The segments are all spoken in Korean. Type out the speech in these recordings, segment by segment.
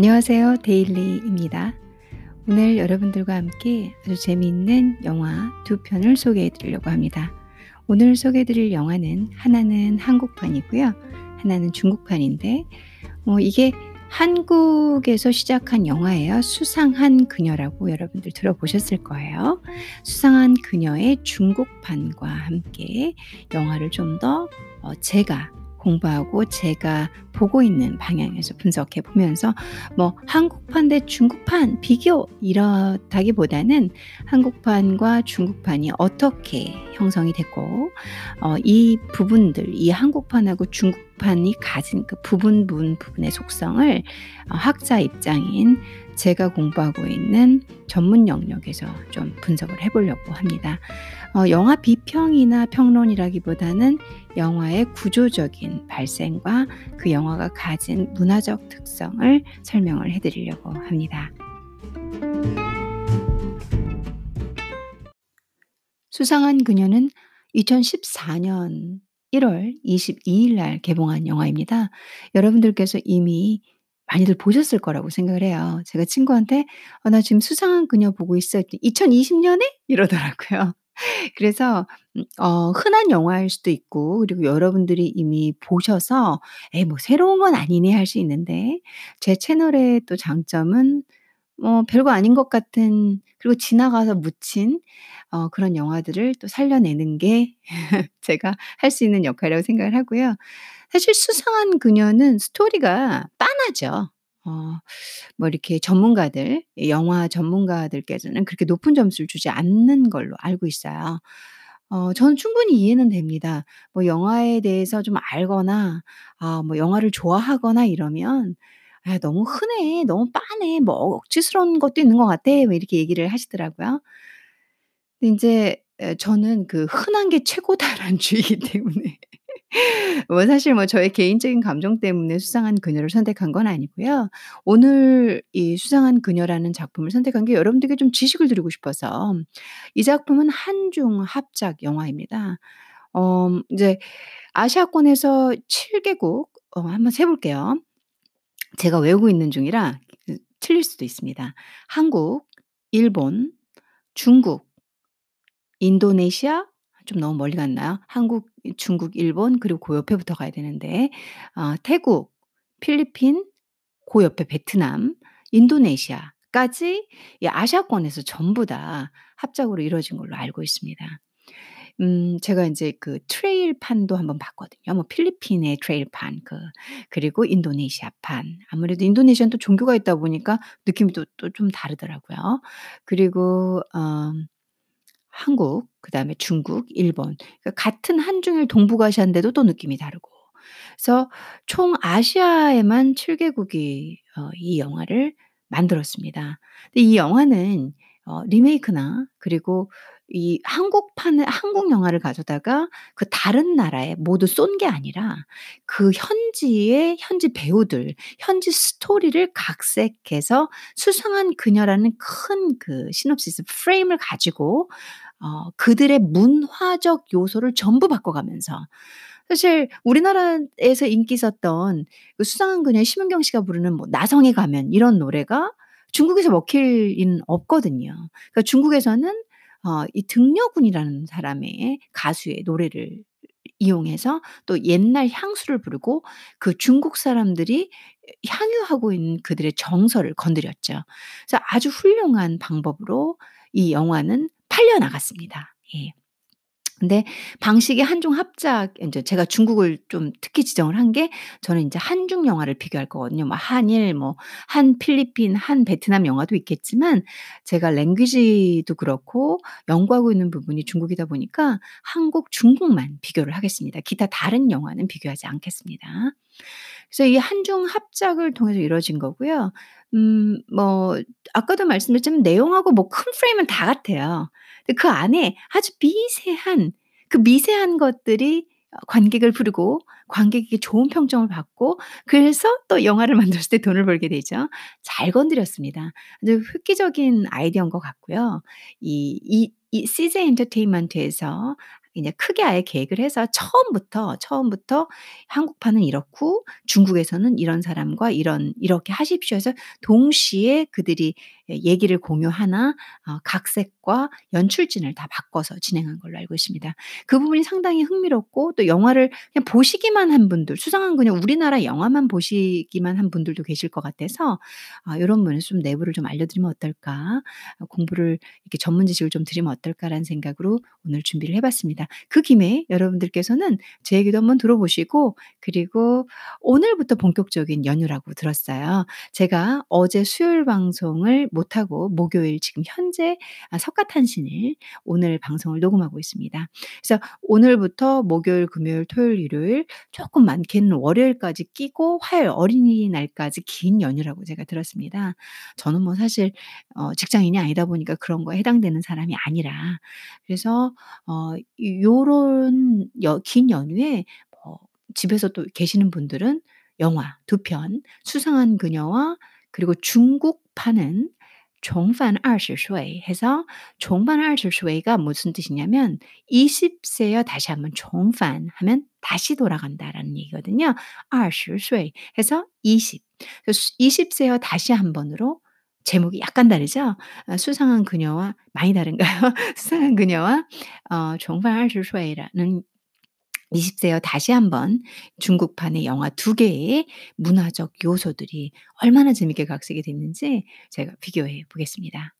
안녕하세요. 데일리입니다. 오늘 여러분들과 함께 아주 재미있는 영화 두 편을 소개해 드리려고 합니다. 오늘 소개해 드릴 영화는 하나는 한국판이고요. 하나는 중국판인데, 어, 이게 한국에서 시작한 영화예요. 수상한 그녀라고 여러분들 들어보셨을 거예요. 수상한 그녀의 중국판과 함께 영화를 좀더 어, 제가 공부하고 제가 보고 있는 방향에서 분석해 보면서 뭐 한국판 대 중국판 비교 이렇다기보다는 한국판과 중국판이 어떻게 형성이 됐고 어, 이 부분들 이 한국판하고 중국판이 가진 그 부분 부분 부분의 속성을 어, 학자 입장인 제가 공부하고 있는 전문 영역에서 좀 분석을 해보려고 합니다. 어, 영화 비평이나 평론이라기보다는 영화의 구조적인 발생과 그 영화가 가진 문화적 특성을 설명을 해드리려고 합니다. 수상한 그녀는 2014년 1월 22일 날 개봉한 영화입니다. 여러분들께서 이미 많이들 보셨을 거라고 생각을 해요. 제가 친구한테 어, 나 지금 수상한 그녀 보고 있어. 2020년에? 이러더라고요. 그래서 음어 흔한 영화일 수도 있고 그리고 여러분들이 이미 보셔서 '에이 뭐 새로운 건 아니네.' 할 수 있는데 제 채널의 또 장점은 뭐 별거 아닌 것 같은 그리고 지나가서 묻힌 어 그런 영화들을 또 살려내는 게 제가 할 수 있는 역할이라고 생각을 하고요. 사실 수상한 그녀는 스토리가 빤하죠. 어 뭐 이렇게 전문가들 영화 전문가들께서는 그렇게 높은 점수를 주지 않는 걸로 알고 있어요. 어 저는 충분히 이해는 됩니다. 뭐 영화에 대해서 좀 알거나 아 뭐 영화를 좋아하거나 이러면 " 아 너무 흔해. 너무 빤해. 뭐 억지스러운 것도 있는 것 같아." 뭐 이렇게 얘기를 하시더라고요. 근데 에 저는 그 '흔한 게 최고다.'라는 주의이기 때문에 뭐 사실 뭐 저의 개인적인 감정 때문에 수상한 그녀를 선택한 건 아니고요. 오늘 이 수상한 그녀라는 작품을 선택한 게 여러분들께 좀 지식을 드리고 싶어서 이 작품은 한중 합작 영화입니다. 어 인제 아시아권에서 7 개국 어 한번 세 볼게요. 제가 외우고 있는 중이라 그 틀릴 수도 있습니다. 한국, 일본, 중국, 인도네시아 좀 너무 멀리 갔나요? 한국, 중국, 일본 그리고 그 옆에부터 가야 되는데 어 태국, 필리핀, 그 옆에 베트남, 인도네시아 까지 이 아시아권에서 전부 다 합작으로 이루어진 걸로 알고 있습니다. 음 제가 인제 그 트레일판도 한번 봤거든요. 뭐 필리핀의 트레일판 그 그리고 인도네시아판. 아무래도 인도네시아는 또 종교가 있다 보니까 느낌이 또 또 좀 다르더라고요. 그리고 어 한국, 그다음에 중국, 일본 그러니까 같은 한중일 동북아시아인데도 또 느낌이 다르고. 그래서 총 아시아에만 7 개국이 어 이 영화를 만들었습니다. 근데 이 영화는 어 리메이크나 그리고 이 한국판을 한국 영화를 가져다가 그 다른 나라에 모두 쏜 게 아니라 그 현지의 현지 배우들, 현지 스토리를 각색해서 수상한 그녀라는 큰 그 시놉시스 프레임을 가지고 어 그들의 문화적 요소를 전부 바꿔가면서 사실 우리나라에서 인기 있었던 그 수상한 그녀 심은경 씨가 부르는 뭐 나성에 가면 이런 노래가 중국에서 먹힐 리는 없거든요. 그러니까 중국에서는 어 이 등려군이라는 사람의 가수의 노래를 이용해서 또 옛날 향수를 부르고 그 중국 사람들이 향유하고 있는 그들의 정서를 건드렸죠. 그래서 아주 훌륭한 방법으로 이 영화는 팔려 나갔습니다. 예. 근데 방식이 한중 합작 인제 제가 중국을 좀 특히 지정을 한 게 저는 인제 한중 영화를 비교할 거거든요. 뭐 한일 뭐 한 필리핀, 한 베트남 영화도 있겠지만 제가 랭귀지도 그렇고 연구하고 있는 부분이 중국이다 보니까 한국, 중국만 비교를 하겠습니다. 기타 다른 영화는 비교하지 않겠습니다. 그래서 이 한중 합작을 통해서 이루어진 거고요. 음 뭐 아까도 말씀드렸지만 내용하고 뭐 큰 프레임은 다 같아요. 근데 그 안에 아주 미세한 그 미세한 것들이 어 관객을 부르고 관객에게 좋은 평점을 받고 그래서 또 영화를 만들었을 때 돈을 벌게 되죠. 잘 건드렸습니다. 아주 획기적인 아이디어인 것 같고요. 이 이 이 CJ 엔터테인먼트에서 이제 크게 아예 계획을 해서 처음부터, 처음부터 한국판은 이렇고 중국에서는 이런 사람과 이런 이렇게 하십시오 해서 동시에 그들이 예 얘기를 공유하나 어 각색과 연출진을 다 바꿔서 진행한 걸로 알고 있습니다. 그 부분이 상당히 흥미롭고 또 영화를 그냥 보시기만 한 분들 수상한 그냥 우리나라 영화만 보시기만 한 분들도 계실 것 같아서 아 요런 면에서 좀 내부를 좀 알려드리면 어떨까? 어 공부를 이렇게 전문 지식을 좀 드리면 어떨까라는 생각으로 오늘 준비를 해 봤습니다. 그 김에 여러분들께서는 제 얘기도 한번 들어보시고 그리고 오늘부터 본격적인 연휴라고 들었어요. 제가 어제 수요일 방송을 못 하고 목요일 지금 현재 아 석가탄신일 오늘 방송을 녹음하고 있습니다. 그래서 오늘부터 목요일, 금요일, 토요일, 일요일 쪼끔 많게는 월요일까지 끼고 화요일 어린이날까지 긴 연휴라고 제가 들었습니다. 저는 뭐 사실 어 직장인이 아니다 보니까 그런 거에 해당되는 사람이 아니라 그래서 어 요런 여 긴 연휴에 뭐 집에서 또 계시는 분들은 영화 2편 수상한 그녀와 그리고 중국판은 종반 20세 해서 종반 20세가 무슨 뜻이냐면 20세여 다시 한번 종반 하면 다시 돌아간다라는 얘기거든요. 20세 해서 20. 20세여 다시 한 번으로 제목이 약간 다르죠? 어, 수상한 그녀와 많이 다른가요? 수상한 그녀와 어, 종반 20세라는 20 세여 다시 한번 중국판의 영화 2 개의 문화적 요소들이 얼마나 재밌게 각색이 됐는지 제가 비교해 보겠습니다.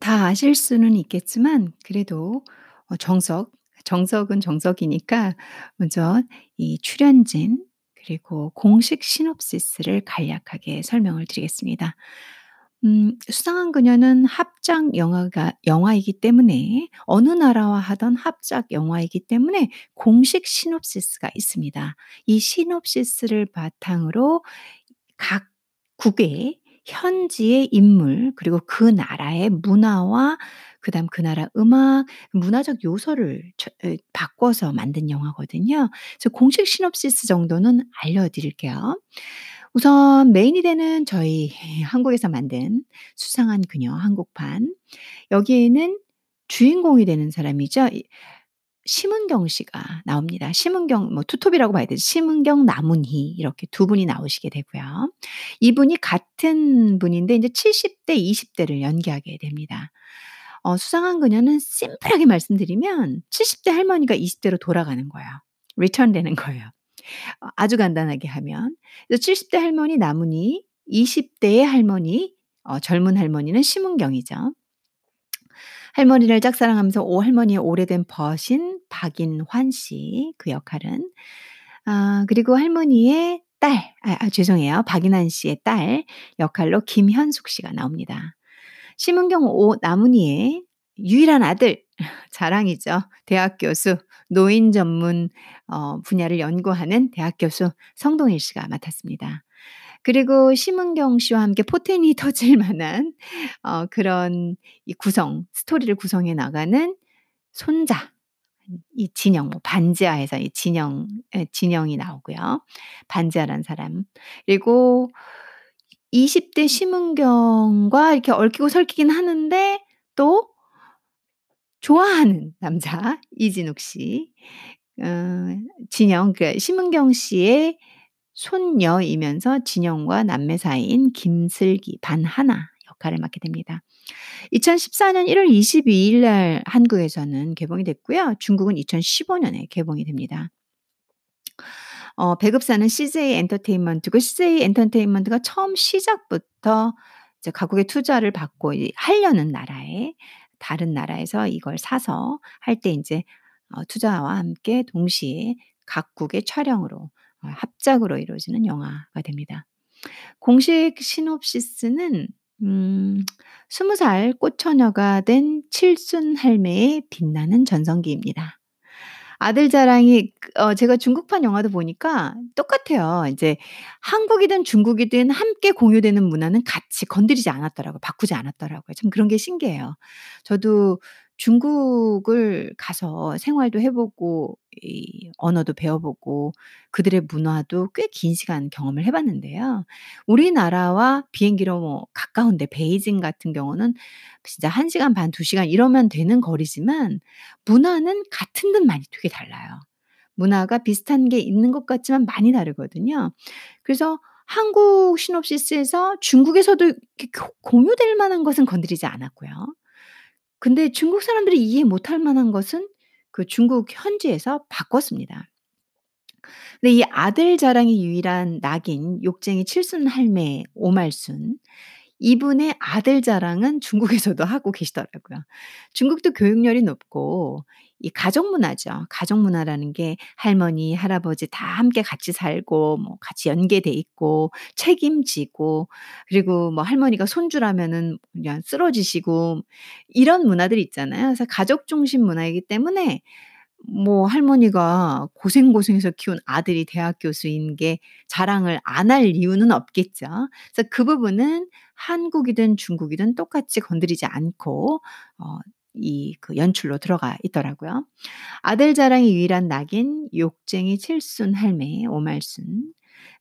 다 아실 수는 있겠지만 그래도 어 정석, 정석은 정석이니까 먼저 이 출연진 그리고 공식 시놉시스를 간략하게 설명을 드리겠습니다. 음 수상한 그녀는 합작 영화가 영화이기 때문에 어느 나라와 하던 합작 영화이기 때문에 공식 시놉시스가 있습니다. 이 시놉시스를 바탕으로 각 국의 현지의 인물 그리고 그 나라의 문화와 그다음 그 나라 음악, 문화적 요소를 바꿔서 만든 영화거든요. 그래서 공식 시놉시스 정도는 알려 드릴게요. 우선 메인이 되는 저희 한국에서 만든 수상한 그녀 한국판. 여기에는 주인공이 되는 사람이죠. 이 심은경 씨가 나옵니다. 심은경 뭐 투톱이라고 봐야 되죠. 심은경, 남은희 이렇게 2 분이 나오시게 되고요. 이분이 같은 분인데 인제 70대 20 대를 연기하게 됩니다. 어 수상한 그녀는 심플하게 말씀드리면 70대 할머니가 20 대로 돌아가는 거예요. return 되는 거예요. 어 아주 간단하게 하면. 그래서 70대 할머니 나문희, 20 대의 할머니 어 젊은 할머니는 심은경이죠. 할머니를 짝사랑하면서 오 할머니의 오래된 벗인 박인환 씨 그 역할은. 아 그리고 할머니의 딸 아 아 죄송해요. 박인환 씨의 딸 역할로 김현숙 씨가 나옵니다. 심은경 오 남은희의 유일한 아들 자랑이죠. 대학 교수, 노인 전문 어 분야를 연구하는 대학 교수 성동일 씨가 맡았습니다. 그리고 심은경 씨와 함께 포텐이 터질 만한 어 그런 이 구성 스토리를 구성해 나가는 손자 이 진영 뭐 반지하에서 이 진영 예 진영이 나오고요. 반지하라는 사람. 그리고 20대 심은경과 이렇게 얽히고 설키긴 하는데 또 좋아하는 남자 이진욱 씨. 어 진영 그러니까 심은경 씨의 손녀이면서 진영과 남매 사이인 김슬기, 반하나 역할을 맡게 됩니다. 2014년 1월 22일 날 한국에서는 개봉이 됐고요. 중국은 2015 년에 개봉이 됩니다. 어 배급사는 CJ 엔터테인먼트고 CJ 엔터테인먼트가 처음 시작부터 이제 각국의 투자를 받고 이 하려는 나라에 다른 나라에서 이걸 사서 할때 인제 어 투자와 함께 동시에 각국의 촬영으로 어 합작으로 이루어지는 영화가 됩니다. 공식 시놉시스는 음 20살 꽃처녀가 된 칠순 할매의 빛나는 전성기입니다. 아들 자랑이 그어 제가 중국판 영화도 보니까 똑같아요. 인제 한국이든 중국이든 함께 공유되는 문화는 같이 건드리지 않았더라고요. 바꾸지 않았더라고요. 참 그런 게 신기해요. 저도 중국을 가서 생활도 해 보고 이 언어도 배워보고 그들의 문화도 꽤 긴 시간 경험을 해 봤는데요. 우리나라와 비행기로 뭐 가까운데 베이징 같은 경우는 진짜 1 시간 반, 2 시간 이러면 되는 거리지만 문화는 같은 듯 많이 되게 달라요. 문화가 비슷한 게 있는 것 같지만 많이 다르거든요. 그래서 한국 시놉시스에서 중국에서도 공유될 만한 것은 건드리지 않았고요. 근데 중국 사람들이 이해 못할 만한 것은 그 중국 현지에서 바꿨습니다. 근데 이 아들 자랑이 유일한 낙인 욕쟁이 칠순 할매 오말순 이분의 아들 자랑은 중국에서도 하고 계시더라고요. 중국도 교육열이 높고 이 가족 문화죠. 가족 문화라는 게 할머니, 할아버지 다 함께 같이 살고 뭐 같이 연계돼 있고 책임지고 그리고 뭐 할머니가 손주라면은 그냥 쓰러지시고 이런 문화들이 있잖아요. 그래서 가족 중심 문화이기 때문에 뭐 할머니가 고생고생해서 키운 아들이 대학 교수인 게 자랑을 안 할 이유는 없겠죠. 그래서 그 부분은 한국이든 중국이든 똑같이 건드리지 않고 어 이그 연출로 들어가 있더라고요. 아들 자랑이 유일한 낙인 욕쟁이 칠순 할매 오말순.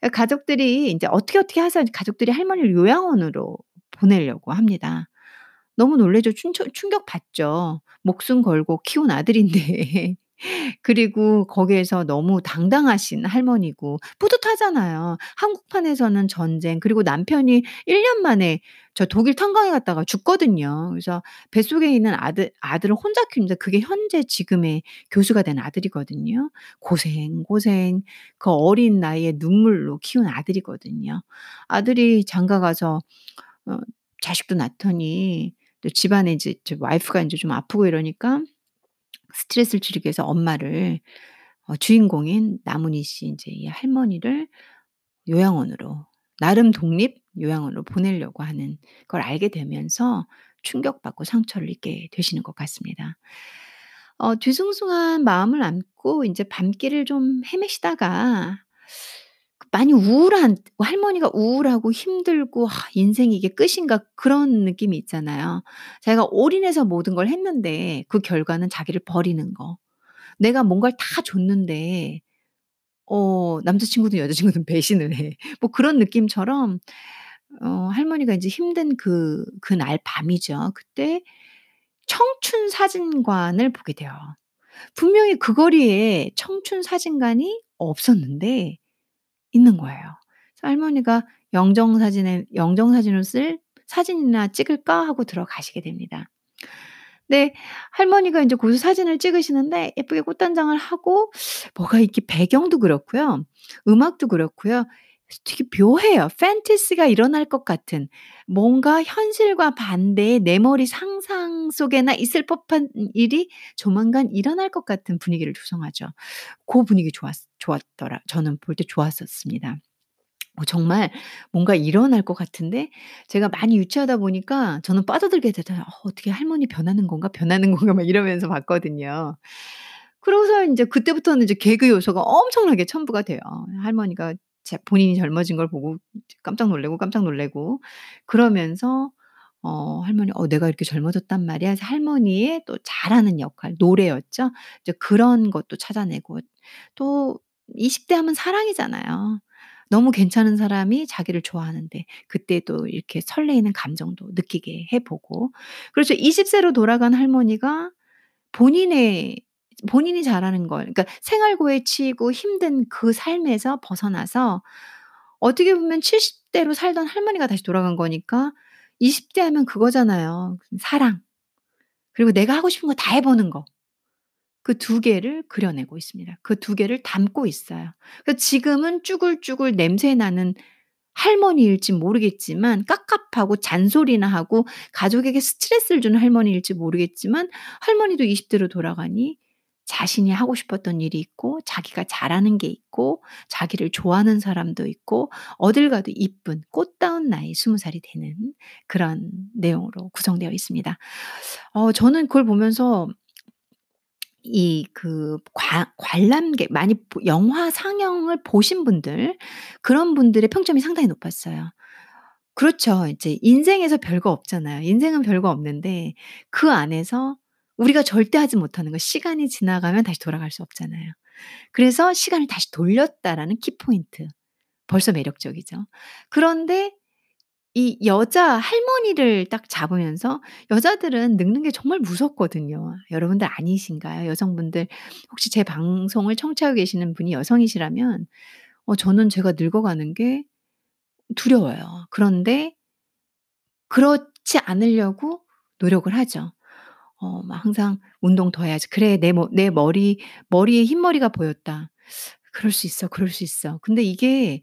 그 가족들이 인제 어떻게, 어떻게 해서 가족들이 할머니를 요양원으로 보내려고 합니다. 너무 놀라죠. 충처 충격받죠. 목숨 걸고 키운 아들인데. 그리고 거기에서 너무 당당하신 할머니고 뿌듯하잖아요. 한국판에서는 전쟁 그리고 남편이 1 년 만에 저 독일 탄광에 갔다가 죽거든요. 그래서 뱃속에 있는 아들 아들을 혼자 키우는데 그게 현재 지금의 교수가 된 아들이거든요. 고생, 고생 그 어린 나이에 눈물로 키운 아들이거든요. 아들이 장가 가서 어 자식도 낳더니 또 집안에 이제 저 와이프가 인제 좀 아프고 이러니까 스트레스를 줄이기 위해서 엄마를 어 주인공인 나문희 씨 인제 이 할머니를 요양원으로 나름 독립 요양원으로 보내려고 하는 걸 알게 되면서 충격받고 상처를 입게 되시는 것 같습니다. 어 뒤숭숭한 마음을 안고 인제 밤길을 좀 헤매시다가 그 많이 우울한 할머니가 우울하고 힘들고 '아 인생이 이게 끝인가.' 그런 느낌이 있잖아요. 자기가 올인해서 모든 걸 했는데 그 결과는 자기를 버리는 거. 내가 뭔가를 다 줬는데 어 남자친구든 여자친구든 배신을 해. 뭐 그런 느낌처럼 어 할머니가 인제 힘든 그 그날 밤이죠. 그때 청춘 사진관을 보게 돼요. 분명히 그 거리에 청춘 사진관이 없었는데 있는 거예요. 할머니가 영정 사진에 영정 사진을 쓸 '사진이나 찍을까?' 하고 들어가시게 됩니다. 네. 할머니가 인제 거기서 사진을 찍으시는데 예쁘게 꽃단장을 하고 뭐가 이렇게 배경도 그렇고요. 음악도 그렇고요. 되게 묘해요. 판타지가 일어날 것 같은 뭔가 현실과 반대의 내 머리 상상 속에나 있을 법한 일이 조만간 일어날 것 같은 분위기를 조성하죠. 고 분위기 좋았 좋았더라 저는 볼 때 좋았었습니다. 어 정말 뭔가 일어날 것 같은데 제가 많이 유치하다 보니까 저는 빠져들게 되더라고요. '어 어떻게 할머니 변하는 건가, 변하는 건가.' 막 이러면서 봤거든요. 그러고서 인제 그때부터는 이제 개그 요소가 엄청나게 첨부가 돼요. 할머니가 자 본인이 젊어진 걸 보고 깜짝 놀라고, 깜짝 놀라고 그러면서 어 할머니 "어 내가 이렇게 젊어졌단 말이야." 해서 할머니의 또 잘하는 역할 노래였죠. 이제 그런 것도 찾아내고 또 20대 하면 사랑이잖아요. 너무 괜찮은 사람이 자기를 좋아하는데 그때 또 이렇게 설레이는 감정도 느끼게 해 보고 그렇죠. 20 세로 돌아간 할머니가 본인의 본인이 잘하는 걸 그러니까 생활고에 치이고 힘든 그 삶에서 벗어나서 어떻게 보면 70 대로 살던 할머니가 다시 돌아간 거니까 20대 하면 그거잖아요. 사랑 그리고 내가 하고 싶은 거 다 해 보는 거. 그 두 개를 그려내고 있습니다. 그 두 개를 담고 있어요. 그 지금은 쭈글쭈글 냄새 나는 할머니일지 모르겠지만 깝깝하고 잔소리나 하고 가족에게 스트레스를 주는 할머니일지 모르겠지만 할머니도 20 대로 돌아가니 자신이 하고 싶었던 일이 있고 자기가 잘하는 게 있고 자기를 좋아하는 사람도 있고 어딜 가도 이쁜 꽃다운 나이 20 살이 되는 그런 내용으로 구성되어 있습니다. 어 저는 그걸 보면서 이그관 관람객 많이 보 영화 상영을 보신 분들 그런 분들의 평점이 상당히 높았어요. 그렇죠. 이제 인생에서 별거 없잖아요. 인생은 별거 없는데 그 안에서 우리가 절대 하지 못하는 거 시간이 지나가면 다시 돌아갈 수 없잖아요. 그래서 시간을 다시 돌렸다라는 키포인트. 벌써 매력적이죠. 그런데 이 여자 할머니를 딱 잡으면서 여자들은 늙는 게 정말 무섭거든요. 여러분들 아니신가요? 여성분들 혹시 제 방송을 청취하고 계시는 분이 여성이시라면 어 저는 제가 늙어가는 게 두려워요. 그런데 그렇지 않으려고 노력을 하죠. 어 막 항상 '운동 더 해야지. 그래 내 머 내 머리 머리에 흰머리가 보였다. 그럴 수 있어, 그럴 수 있어.' 근데 이게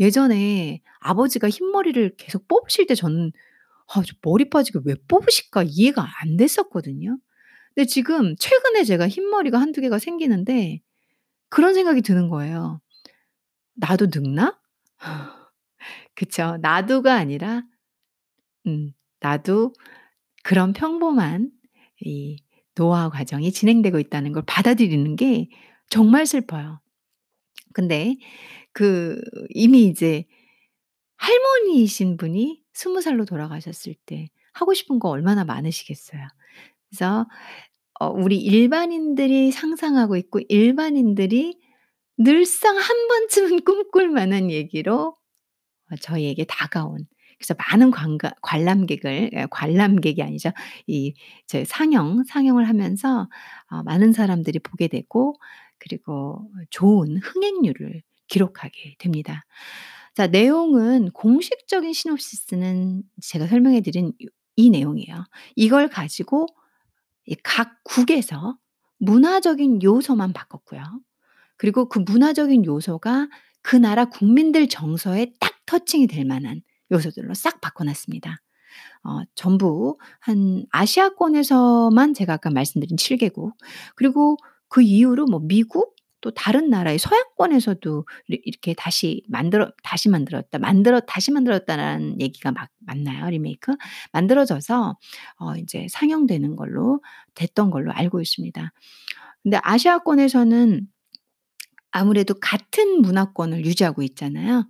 예전에 아버지가 흰머리를 계속 뽑으실 때 저는 '아 저 머리 빠지게 왜 뽑으실까?' 이해가 안 됐었거든요. 근데 지금 최근에 제가 흰머리가 1-2 개가 생기는데 그런 생각이 드는 거예요. '나도 늙나?' 그쵸. 나도가 아니라 음 나도 그런 평범한 이 노화 과정이 진행되고 있다는 걸 받아들이는 게 정말 슬퍼요. 근데 그 이미 이제 할머니이신 분이 20 살로 돌아가셨을 때 하고 싶은 거 얼마나 많으시겠어요. 그래서 어 우리 일반인들이 상상하고 있고 일반인들이 늘상 한 번쯤은 꿈꿀 만한 얘기로 어 저희에게 다가온 그래서 많은 관가 관람객을 예 관람객이 아니죠. 이 저희 상영, 상영을 하면서 어 많은 사람들이 보게 되고 그리고 좋은 흥행률을 기록하게 됩니다. 자 내용은 공식적인 시놉시스는 제가 설명해 드린 요이 내용이에요. 이걸 가지고 이각 국에서 문화적인 요소만 바꿨고요. 그리고 그 문화적인 요소가 그 나라 국민들 정서에 딱 터칭이 될 만한 요소들로 싹 바꿔 놨습니다. 어 전부 한 아시아권에서만 제가 아까 말씀드린 7 개국 그리고 그 이후로 뭐 미국 또 다른 나라의 서양권에서도 이 이렇게 다시 만들어 다시 만들었다 만들어 다시 만들었다라는 얘기가 맞 맞나요? 리메이크? 만들어져서 어 인제 상영되는 걸로 됐던 걸로 알고 있습니다. 근데 아시아권에서는 아무래도 같은 문화권을 유지하고 있잖아요.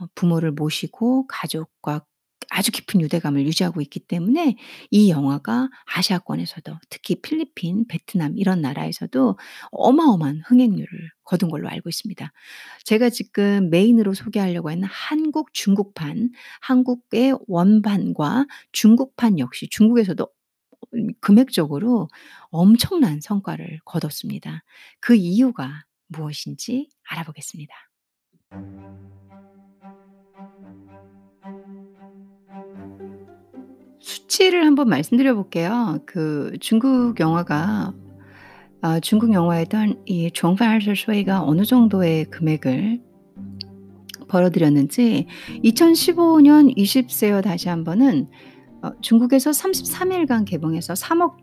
어 부모를 모시고 가족과 아주 깊은 유대감을 유지하고 있기 때문에 이 영화가 아시아권에서도 특히 필리핀, 베트남 이런 나라에서도 어마어마한 흥행률을 거둔 걸로 알고 있습니다. 제가 지금 메인으로 소개하려고 하는 한국, 중국판, 한국의 원판과 중국판 역시 중국에서도 음 금액적으로 엄청난 성과를 거뒀습니다. 그 이유가 무엇인지 알아보겠습니다. 특실을 한번 말씀드려 볼게요. 그 중국 영화가 아 중국 영화에던 이 정파르 쇼이가 어느 정도의 금액을 벌어들였는지 2015년 20세요 다시 한번은 어 중국에서 33일간 개봉해서 3억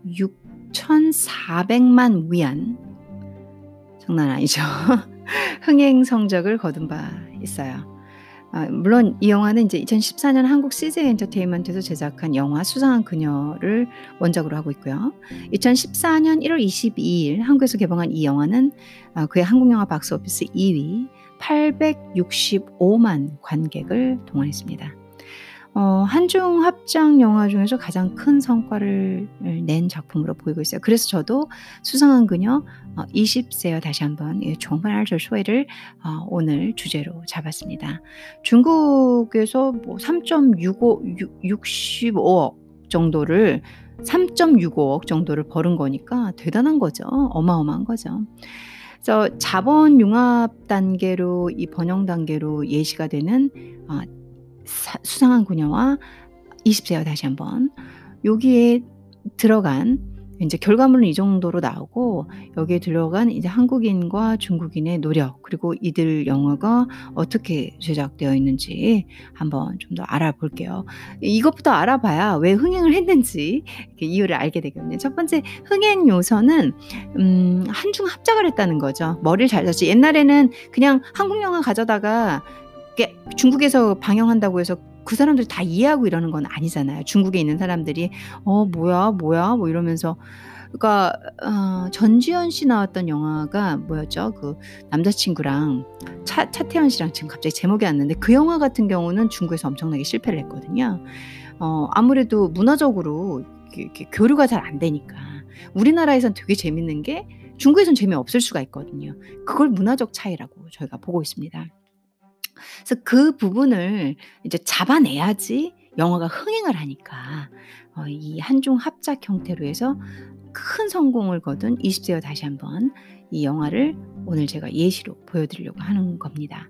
6,400만 위안 장난 아니죠. 흥행 성적을 거둔 바 있어요. 아 물론 이 영화는 인제 2014년 한국 CJ 엔터테인먼트에서 제작한 영화 수상한 그녀를 원작으로 하고 있고요. 2014년 1월 22일 한국에서 개봉한 이 영화는 아 그해 한국 영화 박스 오피스 2위 865만 관객을 동원했습니다. 어, 한중 합작 영화 중에서 가장 큰 성과를 예, 낸 작품으로 보이고 있어요. 그래서 저도 수상한 그녀 어, 20세여 다시 한번 예, 정말 저 소회를 어, 오늘 주제로 잡았습니다. 중국에서 뭐 3.65억 정도를 3.65억 정도를 벌은 거니까 대단한 거죠. 어마어마한 거죠. 그래서 자본 융합 단계로 이 번영 단계로 예시가 되는 어, 사 수상한 그녀와 20 세요 다시 한번 여기에 들어간 인제 결과물은 이 정도로 나오고 여기에 들어간 이제 한국인과 중국인의 노력 그리고 이들 영화가 어떻게 제작되어 있는지 한번 좀 더 알아볼게요. 이것부터 알아봐야 왜 흥행을 했는지 이유를 알게 되거든요. 첫 번째 흥행 요소는 음 한중 합작을 했다는 거죠. 머리를 잘 썼지. 옛날에는 그냥 한국 영화 가져다가 중국에서 방영한다고 해서 그 사람들이 다 이해하고 이러는 건 아니잖아요. 중국에 있는 사람들이 "어 뭐야, 뭐야?" 뭐 이러면서 그러니까 어 전지현 씨 나왔던 영화가 뭐였죠? 그 남자친구랑 차 차태현 씨랑 지금 갑자기 제목이 안 나는데 그 영화 같은 경우는 중국에서 엄청나게 실패를 했거든요. 어 아무래도 문화적으로 이렇게 이렇게 교류가 잘 안 되니까. 우리나라에선 되게 재밌는 게 중국에선 재미없을 수가 있거든요. 그걸 문화적 차이라고 저희가 보고 있습니다. 그래서 그 부분을 이제 잡아내야지 영화가 흥행을 하니까 어 이 한중 합작 형태로 해서 큰 성공을 거둔 20세여 다시 한번 이 영화를 오늘 제가 예시로 보여 드리려고 하는 겁니다.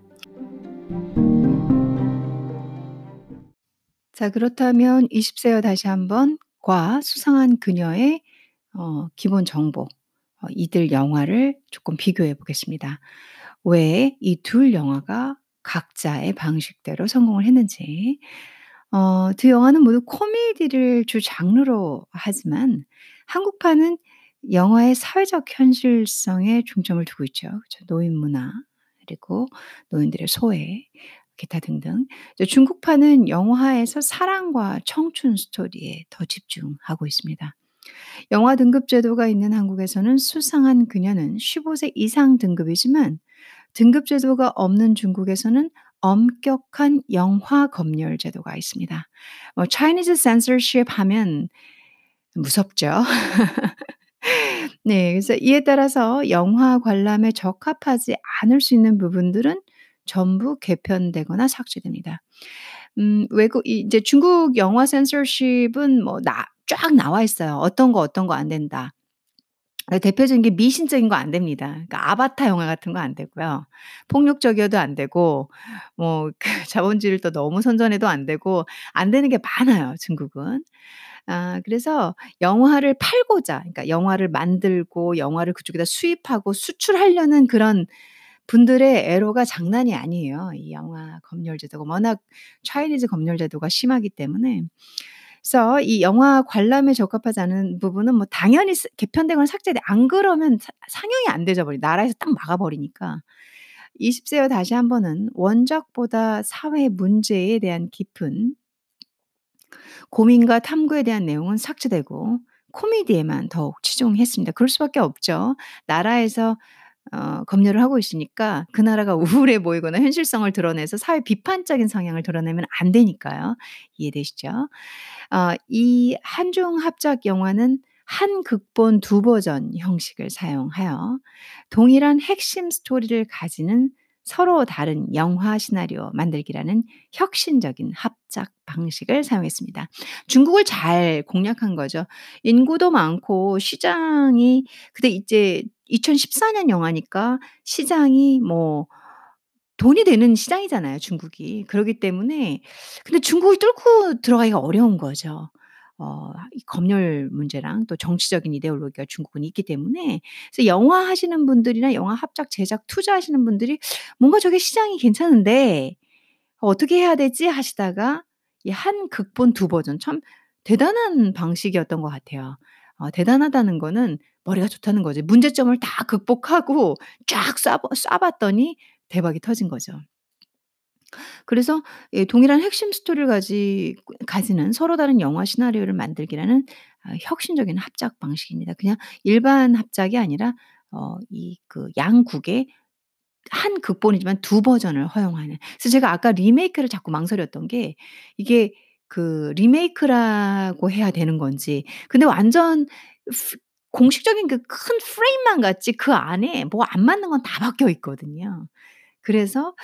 자 그렇다면 20세여 다시 한번 과 수상한 그녀의 어 기본 정보 어 이들 영화를 조금 비교해 보겠습니다. 왜 이 둘 영화가 각자의 방식대로 성공을 했는지. 어 두 영화는 모두 코미디를 주 장르로 하지만 한국판은 영화의 사회적 현실성에 중점을 두고 있죠. 그쵸. 노인 문화 그리고 노인들의 소외 기타 등등. 중국판은 영화에서 사랑과 청춘 스토리에 더 집중하고 있습니다. 영화 등급 제도가 있는 한국에서는 수상한 그녀는 15세 이상 등급이지만 등급 제도가 없는 중국에서는 엄격한 영화 검열 제도가 있습니다. 뭐 Chinese censorship 하면 무섭죠. 네. 그래서 이에 따라서 영화 관람에 적합하지 않을 수 있는 부분들은 전부 개편되거나 삭제됩니다. 음 외국 이 이제 중국 영화 censorship은 뭐 나 쫙 나와 있어요. 어떤 거, 어떤 거 안 된다. 아 대표적인 게 미신적인 거 안 됩니다. 그러니까 아바타 영화 같은 거 안 되고요. 폭력적이어도 안 되고 뭐 그 자본주의를 또 너무 선전해도 안 되고 안 되는 게 많아요 중국은. 아 그래서 영화를 팔고자 그러니까 영화를 만들고 영화를 그쪽에다 수입하고 수출하려는 그런 분들의 애로가 장난이 아니에요. 이 영화 검열 제도가 워낙 차이니즈 검열 제도가 심하기 때문에. 그래서 이 영화 관람에 적합하지 않은 부분은 뭐 당연히 스 개편되거나 삭제돼 안 그러면 사 상영이 안 되져 버려 나라에서 딱 막아 버리니까. 20 세여 다시 한 번은 원작보다 사회 문제에 대한 깊은 고민과 탐구에 대한 내용은 삭제되고 코미디에만 더욱 치중했습니다. 그럴 수밖에 없죠. 나라에서 어 검열을 하고 있으니까 그 나라가 우울해 보이거나 현실성을 드러내서 사회 비판적인 성향을 드러내면 안 되니까요. 이해되시죠? 어 이 한중 합작 영화는 한 극본 두 버전 형식을 사용하여 동일한 핵심 스토리를 가지는 서로 다른 영화 시나리오 만들기라는 혁신적인 합작 방식을 사용했습니다. 중국을 잘 공략한 거죠. 인구도 많고 시장이 근데 이제 2014년 영화니까 시장이 뭐 돈이 되는 시장이잖아요 중국이. 그러기 때문에 근데 중국을 뚫고 들어가기가 어려운 거죠. 어이 검열 문제랑 또 정치적인 이데올로기가 중국은 있기 때문에 그래서 영화 하시는 분들이나 영화 합작 제작 투자하시는 분들이 '뭔가 저게 시장이 괜찮은데 어떻게 해야 되지?' 하시다가 이 한 극본 두 버전 참 대단한 방식이었던 것 같아요. 어 대단하다는 거는 머리가 좋다는 거죠. 문제점을 다 극복하고 쫙쏴버쏴 봤더니 대박이 터진 거죠. 그래서 예 동일한 핵심 스토리를 가지 가지는 서로 다른 영화 시나리오를 만들기라는 아 혁신적인 합작 방식입니다. 그냥 일반 합작이 아니라 어 이 그 양국의 한 극본이지만 두 버전을 허용하는. 그래서 제가 아까 리메이크를 자꾸 망설였던 게 이게 그 리메이크라고 해야 되는 건지 근데 완전 프 공식적인 그 큰 프레임만 같지 그 안에 뭐 안 맞는 건다 박혀 있거든요. 그래서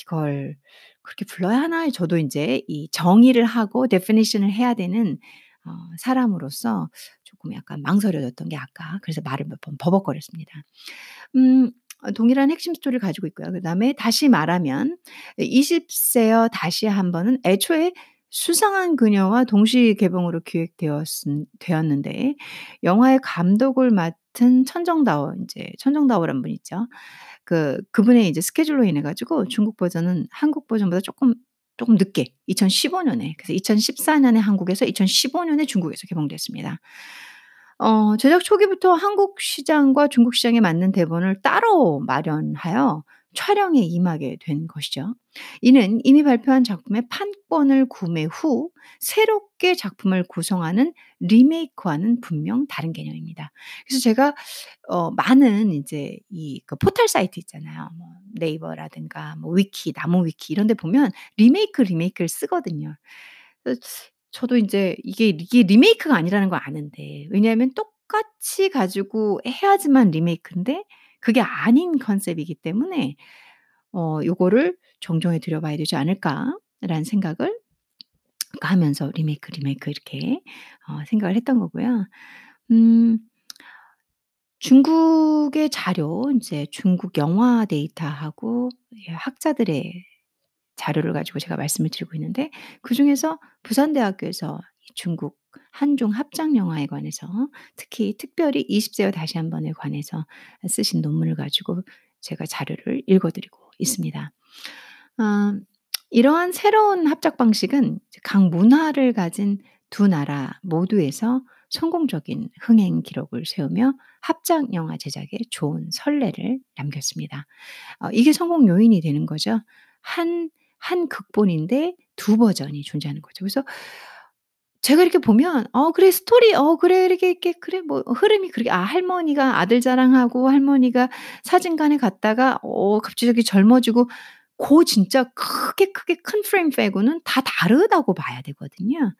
'이걸 그렇게 불러야 하나?' 저도 인제 이 정의를 하고 definition을 해야 되는 어 사람으로서 조금 약간 망설여졌던 게 아까 그래서 말을 몇 번 버벅거렸습니다. 음어 동일한 핵심 스토리를 가지고 있고요. 그 다음에 다시 말하면 20 세여 다시 한 번은 애초에 수상한 그녀와 동시 개봉으로 기획되었은 되었는데 영화의 감독을 맡은 천정다오 인제 천정다오라는 분이 있죠. 그 그분의 이제 스케줄로 인해 가지고 중국 버전은 한국 버전보다 쪼끔, 쪼끔 늦게 2015 년에 그래서 2014 년에 한국에서 2015 년에 중국에서 개봉됐습니다. 어 제작 초기부터 한국 시장과 중국 시장에 맞는 대본을 따로 마련하여 촬영에 임하게 된 것이죠. 이는 이미 발표한 작품의 판권을 구매 후 새롭게 작품을 구성하는 리메이크와는 분명 다른 개념입니다. 그래서 제가 어 많은 인제 이 그 포털 사이트 있잖아요. 뭐 네이버라든가 뭐 위키, 나무 위키 이런 데 보면 리메이크, 리메이크를 쓰거든요. 저도 인제 이게 이게 리메이크가 아니라는 걸 아는데 왜냐하면 똑같이 가지고 해야지만 리메이크인데 그게 아닌 컨셉이기 때문에 어 '요거를 정정해 드려 봐야 되지 않을까.'라는 생각을 하면서 리메이크, 리메이크 이렇게 어 생각을 했던 거고요. 음 중국의 자료 인제 중국 영화 데이터하고 예 학자들의 자료를 가지고 제가 말씀을 드리고 있는데 그 중에서 부산대학교에서 이 중국 한중 합작 영화에 관해서 특히 특별히 20 세와 다시 한 번에 관해서 쓰신 논문을 가지고 제가 자료를 읽어 드리고 있습니다. 어 이러한 새로운 합작 방식은 각 문화를 가진 두 나라 모두에서 성공적인 흥행 기록을 세우며 합작 영화 제작에 좋은 선례를 남겼습니다. 어 이게 성공 요인이 되는 거죠. 한 한 극본인데 두 버전이 존재하는 거죠. 그래서 제가 이렇게 보면 '어 그래 스토리 어 그래 이렇게 이렇게 그래 뭐 흐름이 그렇게 아 할머니가 아들 자랑하고 할머니가 사진관에 갔다가 어 갑자기 젊어지고' 고 진짜 크게, 크게 큰 프레임 빼고는 다 다르다고 봐야 되거든요.